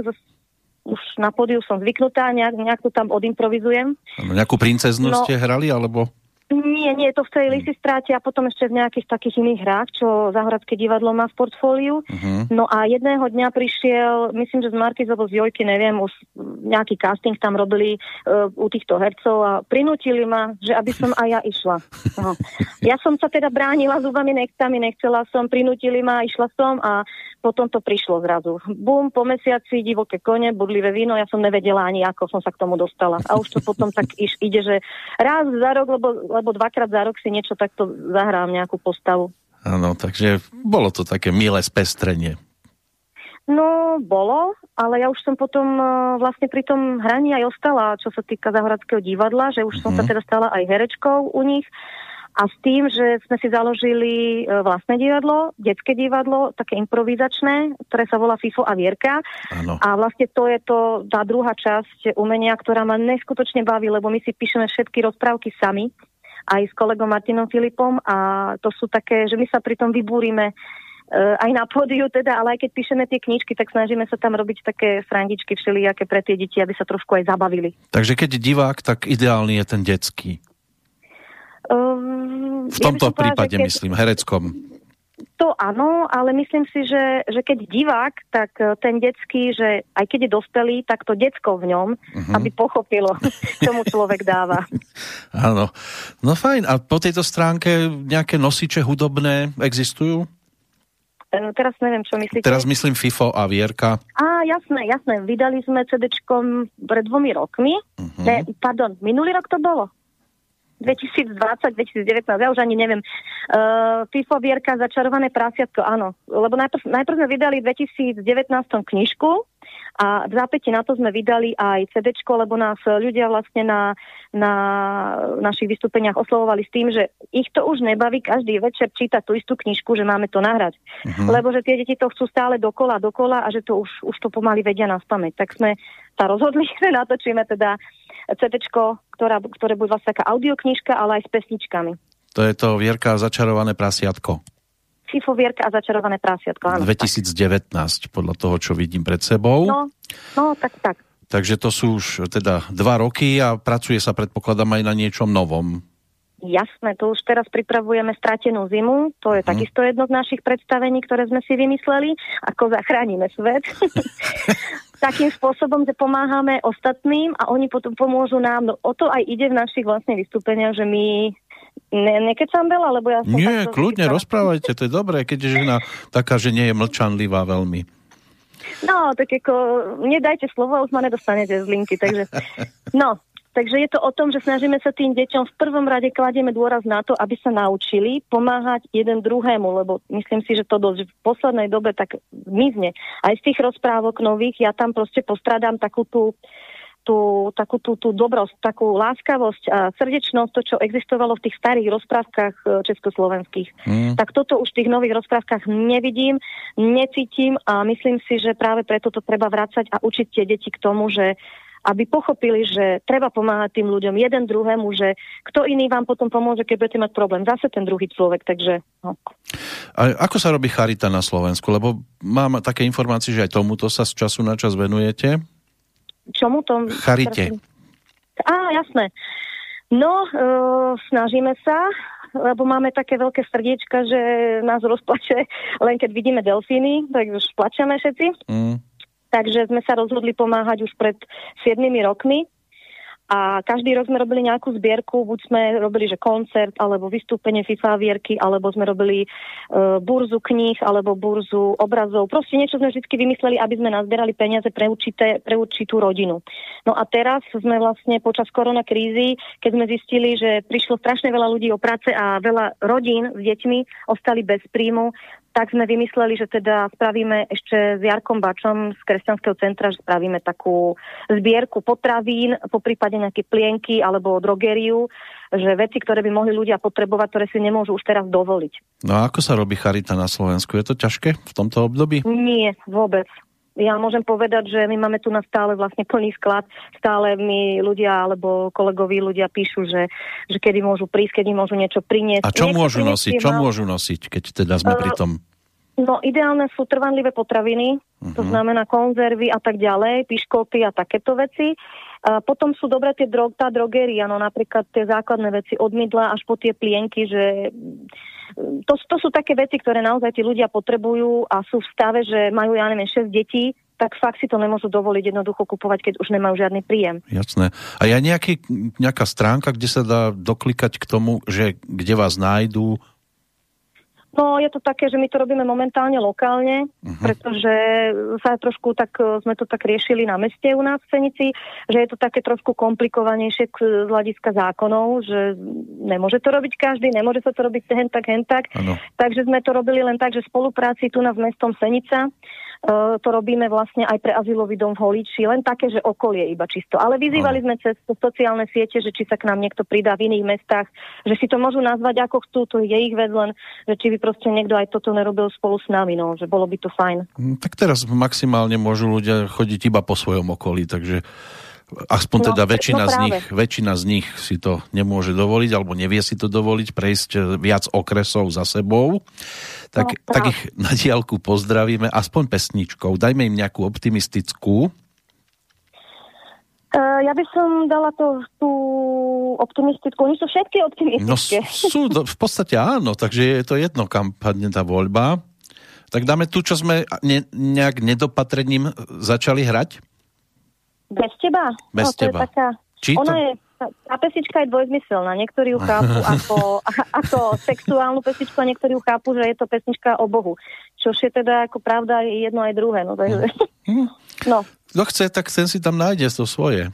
už na pódiu som zvyknutá, nejak, nejak to tam odimprovizujem. Nejakú princeznu no, ste hrali, alebo? Nie, nie, to v tej Lisistráte a potom ešte v nejakých takých iných hrách, čo Zahoradské divadlo má v portfóliu. Uh-huh. No a jedného dňa prišiel, myslím, že z Markiz alebo z Jojky, neviem, už nejaký casting tam robili uh, u týchto hercov a prinútili ma, že aby som aj ja išla. No. Ja som sa teda bránila zubami, nechtami, nechcela som, prinútili ma, išla som a potom to prišlo zrazu. Bum, po mesiaci divoké kone, budlivé víno, ja som nevedela ani, ako som sa k tomu dostala. A už to potom tak iš, ide, že raz za rok, lebo, lebo dvakrát za rok si niečo takto zahrám, nejakú postavu. Áno, takže bolo to také milé spestrenie. No, bolo, ale ja už som potom uh, vlastne pri tom hraní aj ostala, čo sa týka Zahoradského divadla, že už mm-hmm. som sa mhm. teda stala aj herečkou u nich a s tým, že sme si založili e, vlastné divadlo, detské divadlo, také improvizačné, ktoré sa volá FIFO a Vierka. Ano. A vlastne to je to, tá druhá časť umenia, ktorá ma neskutočne baví, lebo my si píšeme všetky rozprávky sami, aj s kolegom Martinom Filipom a to sú také, že my sa pri tom vybúrime Uh, aj na pódiu teda, ale aj keď píšeme tie knižky, tak snažíme sa tam robiť také srandičky všelijaké pre tie deti, aby sa trošku aj zabavili. Takže keď divák, tak ideálny je ten detský. Um, v tomto ja prípade, keď... myslím, hereckom. To áno, ale myslím si, že, že keď divák, tak e, ten detský, že aj keď je dospelý, tak to detsko v ňom, uh-huh. aby pochopilo, čo mu človek dáva. Áno. No fajn. A po tejto stránke nejaké nosiče hudobné existujú? E, teraz neviem, čo myslíte. Teraz myslím FIFO a Vierka. Á, jasné, jasné. Vydali sme CDčkom pred dvomi rokmi. Uh-huh. Ne, pardon, minulý rok to bolo. 2020, 2019, ja už ani neviem. Uh, FIFO Vierka Začarované prasiatko, áno. Lebo najprv, najprv sme vydali v 2019 knižku a v zápäti na to sme vydali aj CD, lebo nás ľudia vlastne na, na našich vystúpeniach oslovovali s tým, že ich to už nebaví každý večer čítať tú istú knižku, že máme to nahrať. Uh-huh. Lebo že tie deti to chcú stále dokola, dokola a že to už, už to pomaly vedia na spameť. Tak sme sa rozhodli, že natočíme teda CD, ktorá, ktoré bude vlastne taká audioknižka, ale aj s pesničkami. To je to Vierka začarované prasiatko. Fifo Vierka a začarované prasiatko, áno. 2019, tak. podľa toho, čo vidím pred sebou. No, no tak, tak. Takže to sú už teda dva roky a pracuje sa, predpokladám, aj na niečom novom. Jasné, to už teraz pripravujeme Stratenú zimu, to je hmm. takisto jedno z našich predstavení, ktoré sme si vymysleli, ako zachránime svet. Takým spôsobom, že pomáhame ostatným a oni potom pomôžu nám. No, o to aj ide v našich vlastne vystúpeniach, že my Ne, nekecam veľa, lebo ja som... Nie, kľudne, rozprávajte, to je dobré, keď je žena taká, že nie je mlčanlivá veľmi. No, tak ako, nedajte slovo, už ma nedostanete z linky, takže... No, Takže je to o tom, že snažíme sa tým deťom v prvom rade kladieme dôraz na to, aby sa naučili pomáhať jeden druhému, lebo myslím si, že to dosť v poslednej dobe tak mizne. Aj z tých rozprávok nových ja tam proste postradám takú tú, tú, takú tú, tú dobrosť, takú láskavosť a srdečnosť, to, čo existovalo v tých starých rozprávkach e, československých. Mm. Tak toto už v tých nových rozprávkach nevidím, necítim a myslím si, že práve preto to treba vrácať a učiť tie deti k tomu, že aby pochopili, že treba pomáhať tým ľuďom jeden druhému, že kto iný vám potom pomôže, keď budete mať problém. Zase ten druhý človek, takže... No. A ako sa robí charita na Slovensku? Lebo mám také informácie, že aj tomuto sa z času na čas venujete. Čomu to? Charite. Á, jasné. No, e, snažíme sa, lebo máme také veľké srdiečka, že nás rozplače len keď vidíme delfíny, tak už plačeme všetci. Mm takže sme sa rozhodli pomáhať už pred 7 rokmi. A každý rok sme robili nejakú zbierku, buď sme robili, že koncert, alebo vystúpenie FIFA vierky, alebo sme robili uh, burzu kníh, alebo burzu obrazov. Proste niečo sme vždy vymysleli, aby sme nazbierali peniaze pre, určité, pre určitú rodinu. No a teraz sme vlastne počas korona krízy, keď sme zistili, že prišlo strašne veľa ľudí o práce a veľa rodín s deťmi ostali bez príjmu, tak sme vymysleli, že teda spravíme ešte s Jarkom Bačom z Kresťanského centra, že spravíme takú zbierku potravín, po prípade nejaké plienky alebo drogériu, že veci, ktoré by mohli ľudia potrebovať, ktoré si nemôžu už teraz dovoliť. No a ako sa robí charita na Slovensku? Je to ťažké v tomto období? Nie, vôbec ja môžem povedať, že my máme tu na stále vlastne plný sklad. Stále mi ľudia alebo kolegoví ľudia píšu, že, že kedy môžu prísť, kedy môžu niečo priniesť. A čo Niekto môžu nosiť? Čo môžu nosiť, keď teda sme uh, pri tom? No ideálne sú trvanlivé potraviny, uh-huh. to mhm. znamená konzervy a tak ďalej, piškoty a takéto veci. A potom sú dobré tie drog, tá drogeria, no napríklad tie základné veci od mydla až po tie plienky, že to, to sú také veci, ktoré naozaj tí ľudia potrebujú a sú v stave, že majú, ja neviem, 6 detí, tak fakt si to nemôžu dovoliť jednoducho kupovať, keď už nemajú žiadny príjem. Jasné. A je nejaký, nejaká stránka, kde sa dá doklikať k tomu, že kde vás nájdú, No je to také, že my to robíme momentálne lokálne, uh-huh. pretože sa trošku tak, sme to tak riešili na meste u nás v Cenici, že je to také trošku komplikovanejšie z hľadiska zákonov, že nemôže to robiť každý, nemôže sa to robiť hen tak, hen tak. Ano. Takže sme to robili len tak, že v spolupráci tu na v mestom Senica E, to robíme vlastne aj pre azylový dom v Holíči, len také, že okolie iba čisto. Ale vyzývali sme cez sociálne siete, že či sa k nám niekto pridá v iných mestách, že si to môžu nazvať ako chcú, to je ich vec, len že či by proste niekto aj toto nerobil spolu s nami, no, že bolo by to fajn. Mm, tak teraz maximálne môžu ľudia chodiť iba po svojom okolí, takže aspoň no, teda väčšina, no z nich, väčšina z nich si to nemôže dovoliť alebo nevie si to dovoliť, prejsť eh, viac okresov za sebou. Tak, no, tak ich na diálku pozdravíme aspoň pesničkou. Dajme im nejakú optimistickú. Uh, ja by som dala to, tú optimistickú. Oni sú všetky optimistické. No sú, v podstate áno, takže je to jedno, kam padne tá voľba. Tak dáme tu, čo sme ne, nejak nedopatrením začali hrať? Bez teba? Bez no, teba. Je taká... Či to... Ona je, tá pesnička je dvojzmyselná. Niektorí ju chápu ako, ako sexuálnu pesničku a niektorí ju chápu, že je to pesnička o Bohu. Čo je teda ako pravda je jedno aj druhé. No, takže... Hm. no. Kto chce, tak ten si tam nájde to svoje.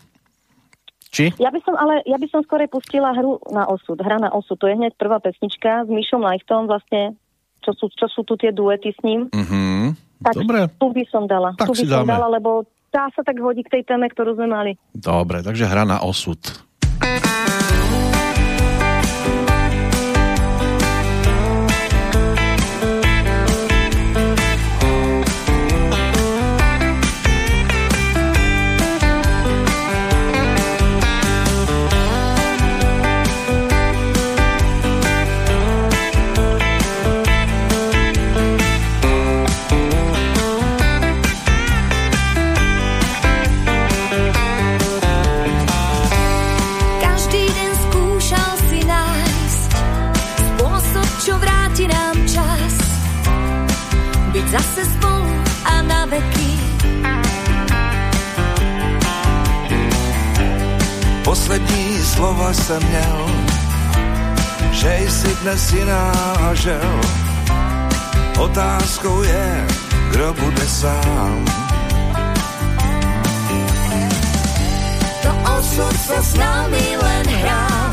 Či? Ja by som ale, ja by som skôr pustila hru na osud. Hra na osud. To je hneď prvá pesnička s Myšom Lajchtom vlastne, čo sú, čo sú tu tie duety s ním. Mm-hmm. Tak Dobre. tu by som dala. Tak tu by som dáme. dala, lebo tá sa tak hodí k tej téme, ktorú sme mali. Dobre, takže hra na osud. Poslední slova jsem měl, že jsi dnes jiná a žel. Otázkou je, kdo bude sám. To osud sa s nami len hrá,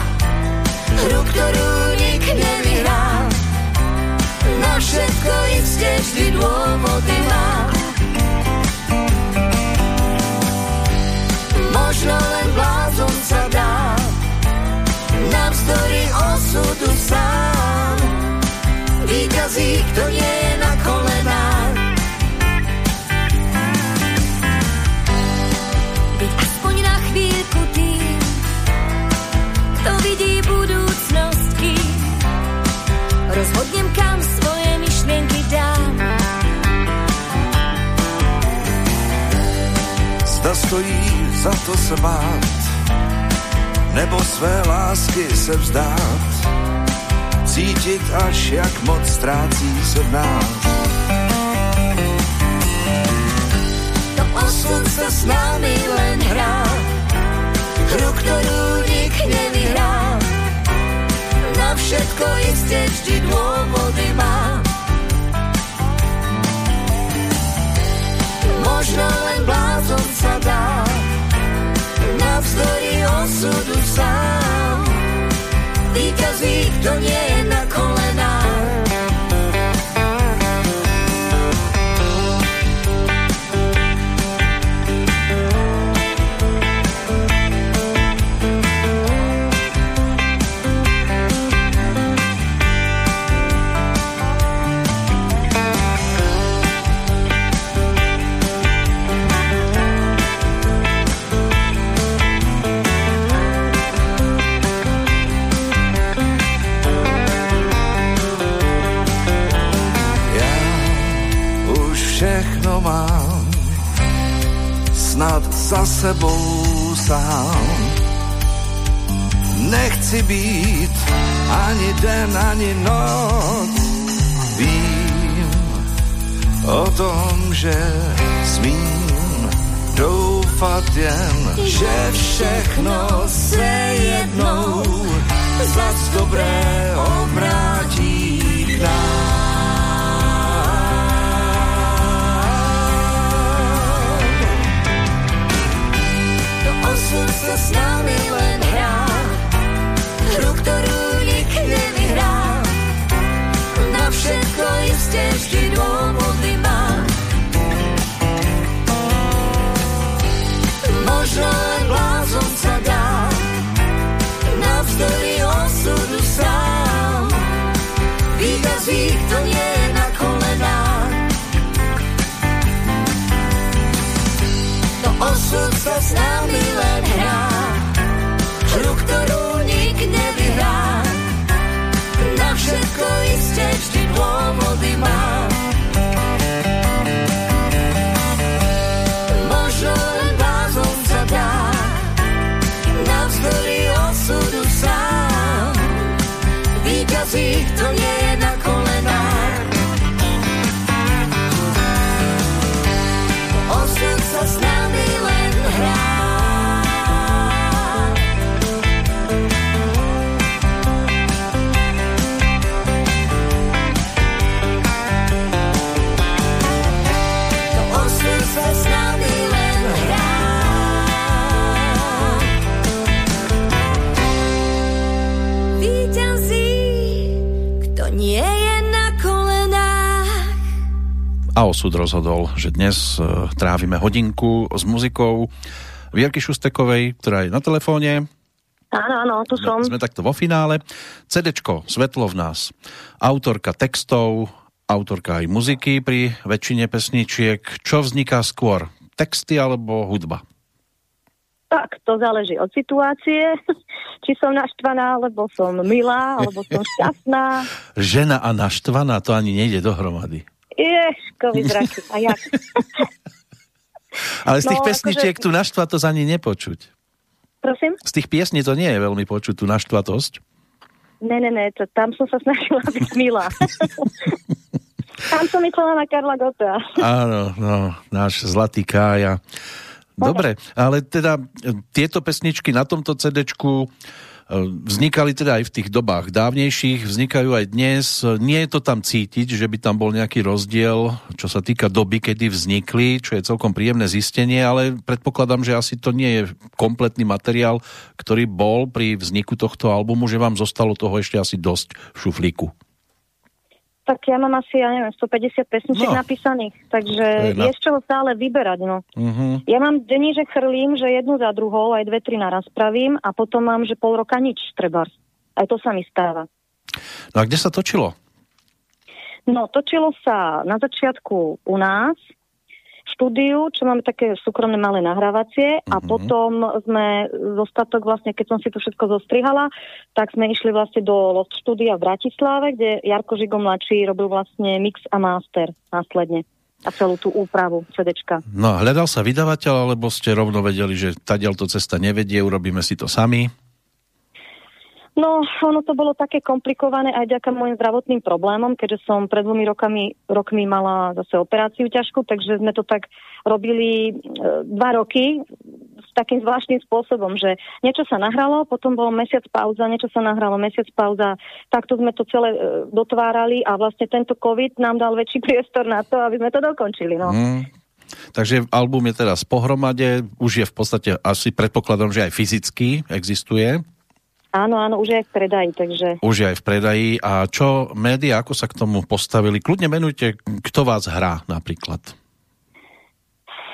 osudu sám. Výkazí, kto nie je na kolenách byť aspoň na chvíľku tým kto vidí budúcnosť kým rozhodnem kam svoje myšlienky dám. Zda stojí za to se nebo své lásky se vzdát, cítit až jak moc ztrácí se v nás. To osud sa s námi len hrá, hru, ktorú nik nevyhrá. Na všetko iste vždy dôvody má. Možno len blázon sa dá, navzdory osudu sám. Výťazí, kto nie je na kolenách. Za sebou sám. Nechci být ani den, ani noc. Vím o tom, že smím doufat jen, že všechno se jednou zas dobré obrátí k nám. Sa s nami len hrá. Hru, ktorú nik nevyhrá. Na všetko iste vždy dôvody má. Možno len blázon sa dá. Navzdory osudu sám. Výťazí, kto nie je osud sa s nami len hrá. Hru, ktorú nik nevyhrá. Na všetko iste vždy dôvody má. Možno len blázon sa dá. Navzdory osudu sám. Výťazí, kto nie A osud rozhodol, že dnes e, trávime hodinku s muzikou Vierky Šustekovej, ktorá je na telefóne. Áno, áno, tu som. Sme takto vo finále. CDčko, Svetlo v nás. Autorka textov, autorka aj muziky pri väčšine pesničiek. Čo vzniká skôr? Texty alebo hudba? Tak, to záleží od situácie. Či som naštvaná, alebo som milá, alebo som šťastná. Žena a naštvaná, to ani nejde dohromady. Ješkovi zraky. A jak? Ale z tých No, pesničiek akože- tu naštva to ani nepočuť. Prosím? Z tých piesní to nie je veľmi počuť, tú naštvatosť. Ne, ne, ne, to, tam som sa snažila byť milá. tam som myslela na Karla Gota. Áno, no, náš zlatý Kája. Dobre, ale teda e, tieto pesničky na tomto CD-čku vznikali teda aj v tých dobách dávnejších, vznikajú aj dnes. Nie je to tam cítiť, že by tam bol nejaký rozdiel, čo sa týka doby, kedy vznikli, čo je celkom príjemné zistenie, ale predpokladám, že asi to nie je kompletný materiál, ktorý bol pri vzniku tohto albumu, že vám zostalo toho ešte asi dosť v šuflíku. Tak ja mám asi, ja neviem, 150 pesničiek No. napísaných, takže je na- je z čoho stále vyberať, no. Uh-huh. Ja mám dní, že chrlím, že jednu za druhou, aj dve, tri naraz pravím a potom mám, že pol roka nič treba. Aj to sa mi stáva. No a kde sa točilo? No, točilo sa na začiatku u nás, štúdiu, čo máme také súkromné malé nahrávacie a Mhm. potom sme zostatok vlastne, keď som si to všetko zostrihala, tak sme išli vlastne do Lost štúdia v Bratislave, kde Jarko Žigo mladší robil vlastne mix a master následne a celú tú úpravu CDčka. No, hľadal sa vydavateľ, alebo ste rovno vedeli, že tadiaľ to cesta nevedie, urobíme si to sami? No, ono to bolo také komplikované aj ďaká môjim zdravotným problémom, keďže som pred dvomi rokami, rokmi mala zase operáciu ťažkú, takže sme to tak robili e, dva roky v takým zvláštnym spôsobom, že niečo sa nahralo, potom bol mesiac pauza, niečo sa nahralo, mesiac pauza. Takto sme to celé e, dotvárali a vlastne tento COVID nám dal väčší priestor na to, aby sme to dokončili. No. Mm. Takže album je teraz pohromade, už je v podstate asi predpokladom, že aj fyzicky existuje. Áno, áno, už je aj v predaji, takže... Už je aj v predaji. A čo média, ako sa k tomu postavili? Kľudne menujte, kto vás hrá napríklad.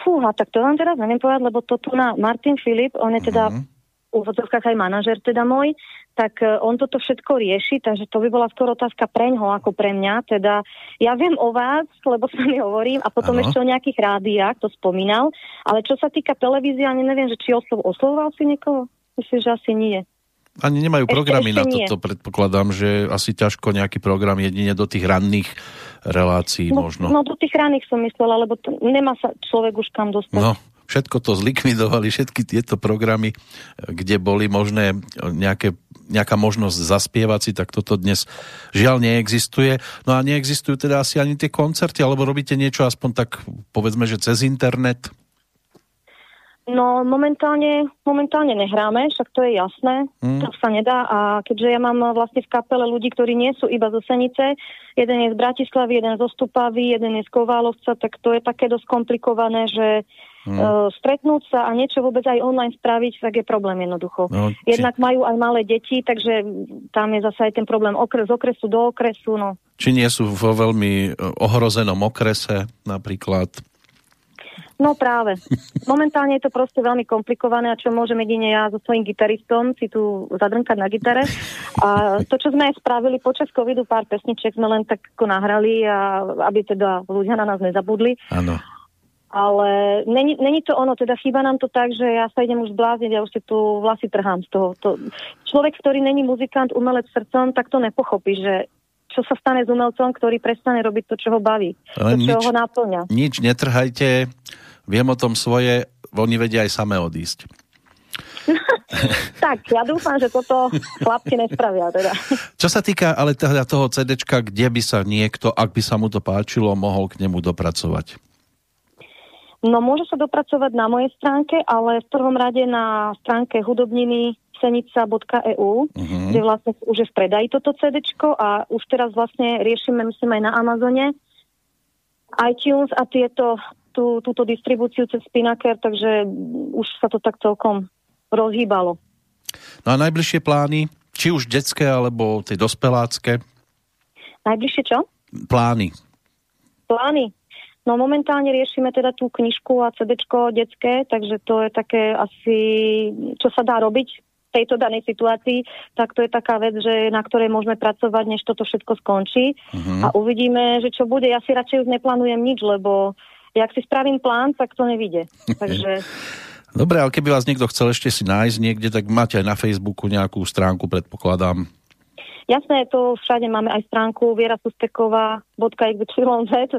Fúha, tak to vám teraz neviem povedať, lebo to tu na Martin Filip, on je teda mm-hmm. v úvodzovkách aj manažer teda môj, tak e, on toto všetko rieši, takže to by bola skôr otázka pre ňoho ako pre mňa. Teda ja viem o vás, lebo sa mi hovorím, a potom ano. ešte o nejakých rádiách, to spomínal, ale čo sa týka televízie, ani neviem, že či oslov, oslovoval si niekoho? Myslím, že asi nie. Ani nemajú programy ešte, ešte na toto, predpokladám, že asi ťažko nejaký program jedine do tých ranných relácií no, možno. No do tých ranných som myslela, lebo to, nemá sa človek už kam dostať. No, všetko to zlikvidovali, všetky tieto programy, kde boli možné nejaké, nejaká možnosť zaspievať si, tak toto dnes žiaľ neexistuje. No a neexistujú teda asi ani tie koncerty, alebo robíte niečo aspoň tak, povedzme, že cez internet? No momentálne, momentálne nehráme, však to je jasné, mm. to sa nedá a keďže ja mám vlastne v kapele ľudí, ktorí nie sú iba zo Senice, jeden je z Bratislavy, jeden zo Stupavy, jeden je z Koválovca, tak to je také dosť komplikované, že mm. uh, stretnúť sa a niečo vôbec aj online spraviť, tak je problém jednoducho. No, či... Jednak majú aj malé deti, takže tam je zase aj ten problém okres, z okresu do okresu. No. Či nie sú vo veľmi e, ohrozenom okrese napríklad? No práve. Momentálne je to proste veľmi komplikované a čo môžem jedine ja so svojím gitaristom si tu zadrnkať na gitare. A to, čo sme aj spravili počas covidu, pár pesničiek sme len tak ako nahrali, a aby teda ľudia na nás nezabudli. Áno. Ale není, není to ono, teda chýba nám to tak, že ja sa idem už blázniť, ja už si tu vlasy trhám z toho. To, človek, ktorý není muzikant, umelec srdcom, tak to nepochopí, že čo sa stane s umelcom, ktorý prestane robiť to, čo ho baví, Ale to, čo nič, ho náplňa. Nič netrhajte, viem o tom svoje, oni vedia aj samé odísť. tak, ja dúfam, že toto chlapci nespravia teda. Čo sa týka ale teda toho CDčka, kde by sa niekto, ak by sa mu to páčilo, mohol k nemu dopracovať? No môže sa dopracovať na mojej stránke, ale v prvom rade na stránke hudobniny senica.eu, uh-huh. kde vlastne už je v predaji toto CD a už teraz vlastne riešime, myslím aj na Amazone, iTunes a tieto tú, túto distribúciu cez Spinaker, takže už sa to tak celkom rozhýbalo. No a najbližšie plány, či už detské, alebo tie dospelácké? Najbližšie čo? Plány. Plány. No momentálne riešime teda tú knižku a CD detské, takže to je také asi, čo sa dá robiť v tejto danej situácii, tak to je taká vec, že na ktorej môžeme pracovať, než toto všetko skončí. Uh-huh. A uvidíme, že čo bude. Ja si radšej už neplánujem nič, lebo jak si spravím plán, tak to nevíde. Takže... Dobre, ale keby vás niekto chcel ešte si nájsť niekde, tak máte aj na Facebooku nejakú stránku, predpokladám. Jasné, to všade máme aj stránku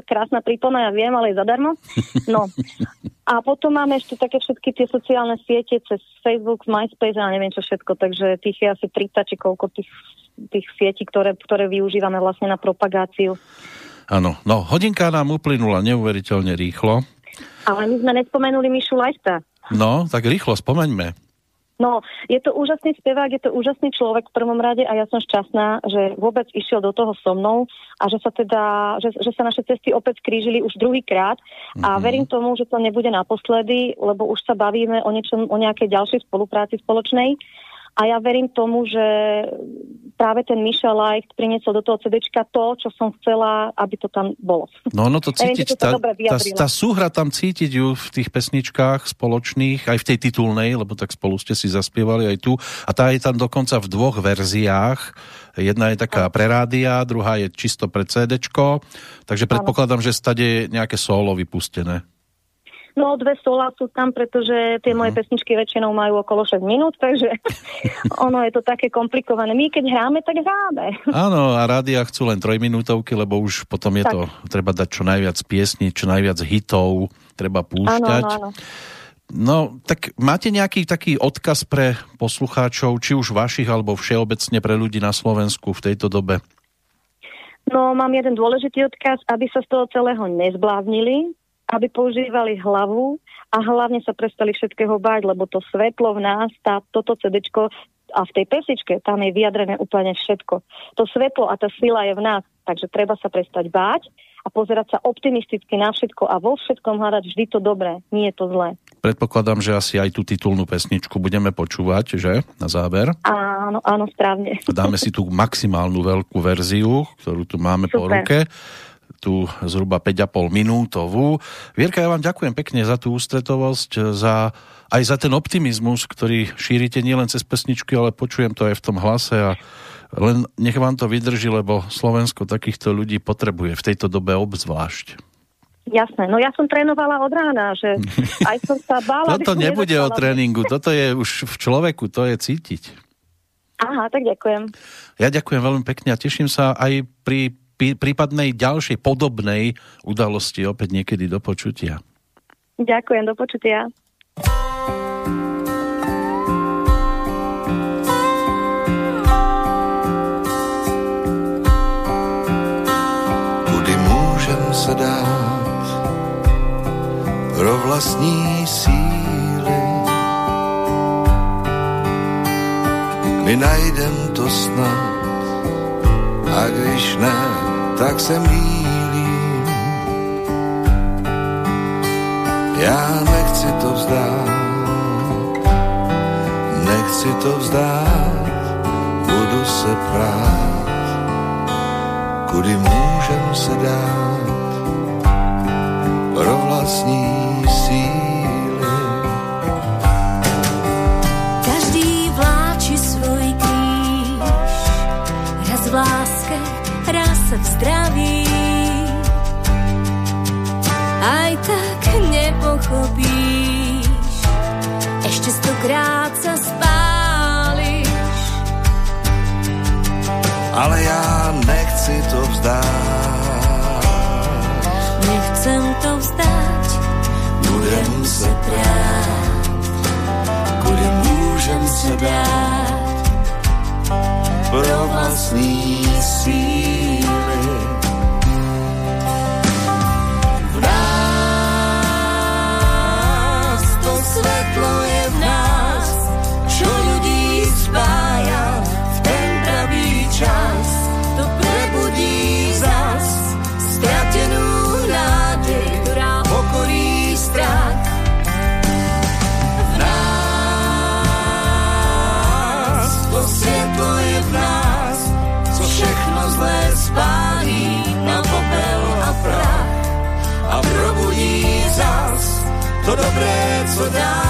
je krásna prípona, ja viem, ale je zadarmo. No. A potom máme ešte také všetky tie sociálne siete cez Facebook, MySpace a neviem čo všetko, takže tých je asi 30 či koľko tých, tých sietí, ktoré, ktoré využívame vlastne na propagáciu. Áno, no hodinka nám uplynula neuveriteľne rýchlo. Ale my sme nespomenuli Mišu Lajsta. No, tak rýchlo, spomeňme. No, je to úžasný spevák, je to úžasný človek v prvom rade a ja som šťastná, že vôbec išiel do toho so mnou a že sa teda, že, že sa naše cesty opäť krížili už druhýkrát mm-hmm. a mhm. verím tomu, že to nebude naposledy, lebo už sa bavíme o niečom, o nejakej ďalšej spolupráci spoločnej a ja verím tomu, že práve ten Michel Light priniesol do toho CDčka to, čo som chcela, aby to tam bolo. No, no to cítiť, tá, tá, tá súhra tam cítiť ju v tých pesničkách spoločných, aj v tej titulnej, lebo tak spolu ste si zaspievali aj tu. A tá je tam dokonca v dvoch verziách. Jedna je taká pre rádia, druhá je čisto pre CDčko. Takže predpokladám, že stade nejaké solo vypustené. No dve sola sú tam, pretože tie moje mhm. pesničky väčšinou majú okolo 6 minút, takže ono je to také komplikované. My keď hráme, tak hráme. Áno, a rádia chcú len trojminútovky, lebo už potom je tak. to, treba dať čo najviac piesní, čo najviac hitov, treba púšťať. Áno, áno, áno. No, tak máte nejaký taký odkaz pre poslucháčov, či už vašich, alebo všeobecne pre ľudí na Slovensku v tejto dobe? No, mám jeden dôležitý odkaz, aby sa z toho celého nezbláznili, aby používali hlavu a hlavne sa prestali všetkého báť, lebo to svetlo v nás, tá, toto CDčko a v tej pesničke tam je vyjadrené úplne všetko. To svetlo a tá sila je v nás, takže treba sa prestať báť a pozerať sa optimisticky na všetko a vo všetkom hľadať vždy to dobré, nie je to zlé. Predpokladám, že asi aj tú titulnú pesničku budeme počúvať, že? Na záver. Áno, áno, správne. Dáme si tú maximálnu veľkú verziu, ktorú tu máme Super. po ruke tú zhruba 5,5 minútovú. Vierka, ja vám ďakujem pekne za tú ústretovosť, za aj za ten optimizmus, ktorý šírite nielen cez pesničky, ale počujem to aj v tom hlase a len nech vám to vydrží, lebo Slovensko takýchto ľudí potrebuje v tejto dobe obzvlášť. Jasné, no ja som trénovala od rána, že aj som sa bála... toto nebude o tréningu, toto je už v človeku, to je cítiť. Aha, tak ďakujem. Ja ďakujem veľmi pekne a teším sa aj pri prípadnej ďalšej podobnej udalosti opäť niekedy do počutia. Ďakujem, do počutia. se dát pro vlastní síly. My najdem to snad, a když ne, tak se mýlím. Já nechci to vzdát, nechci to vzdát, budu se prát, kudy můžem se dát pro vlastní síly. Raz v zdraví. Aj tak nepochopíš, ešte stokrát sa spáliš. Ale ja nechci to vzdát nechcem to vzdať, budem se prát, kudy môžem se dát pro vlastní síly. To dobré, co dává,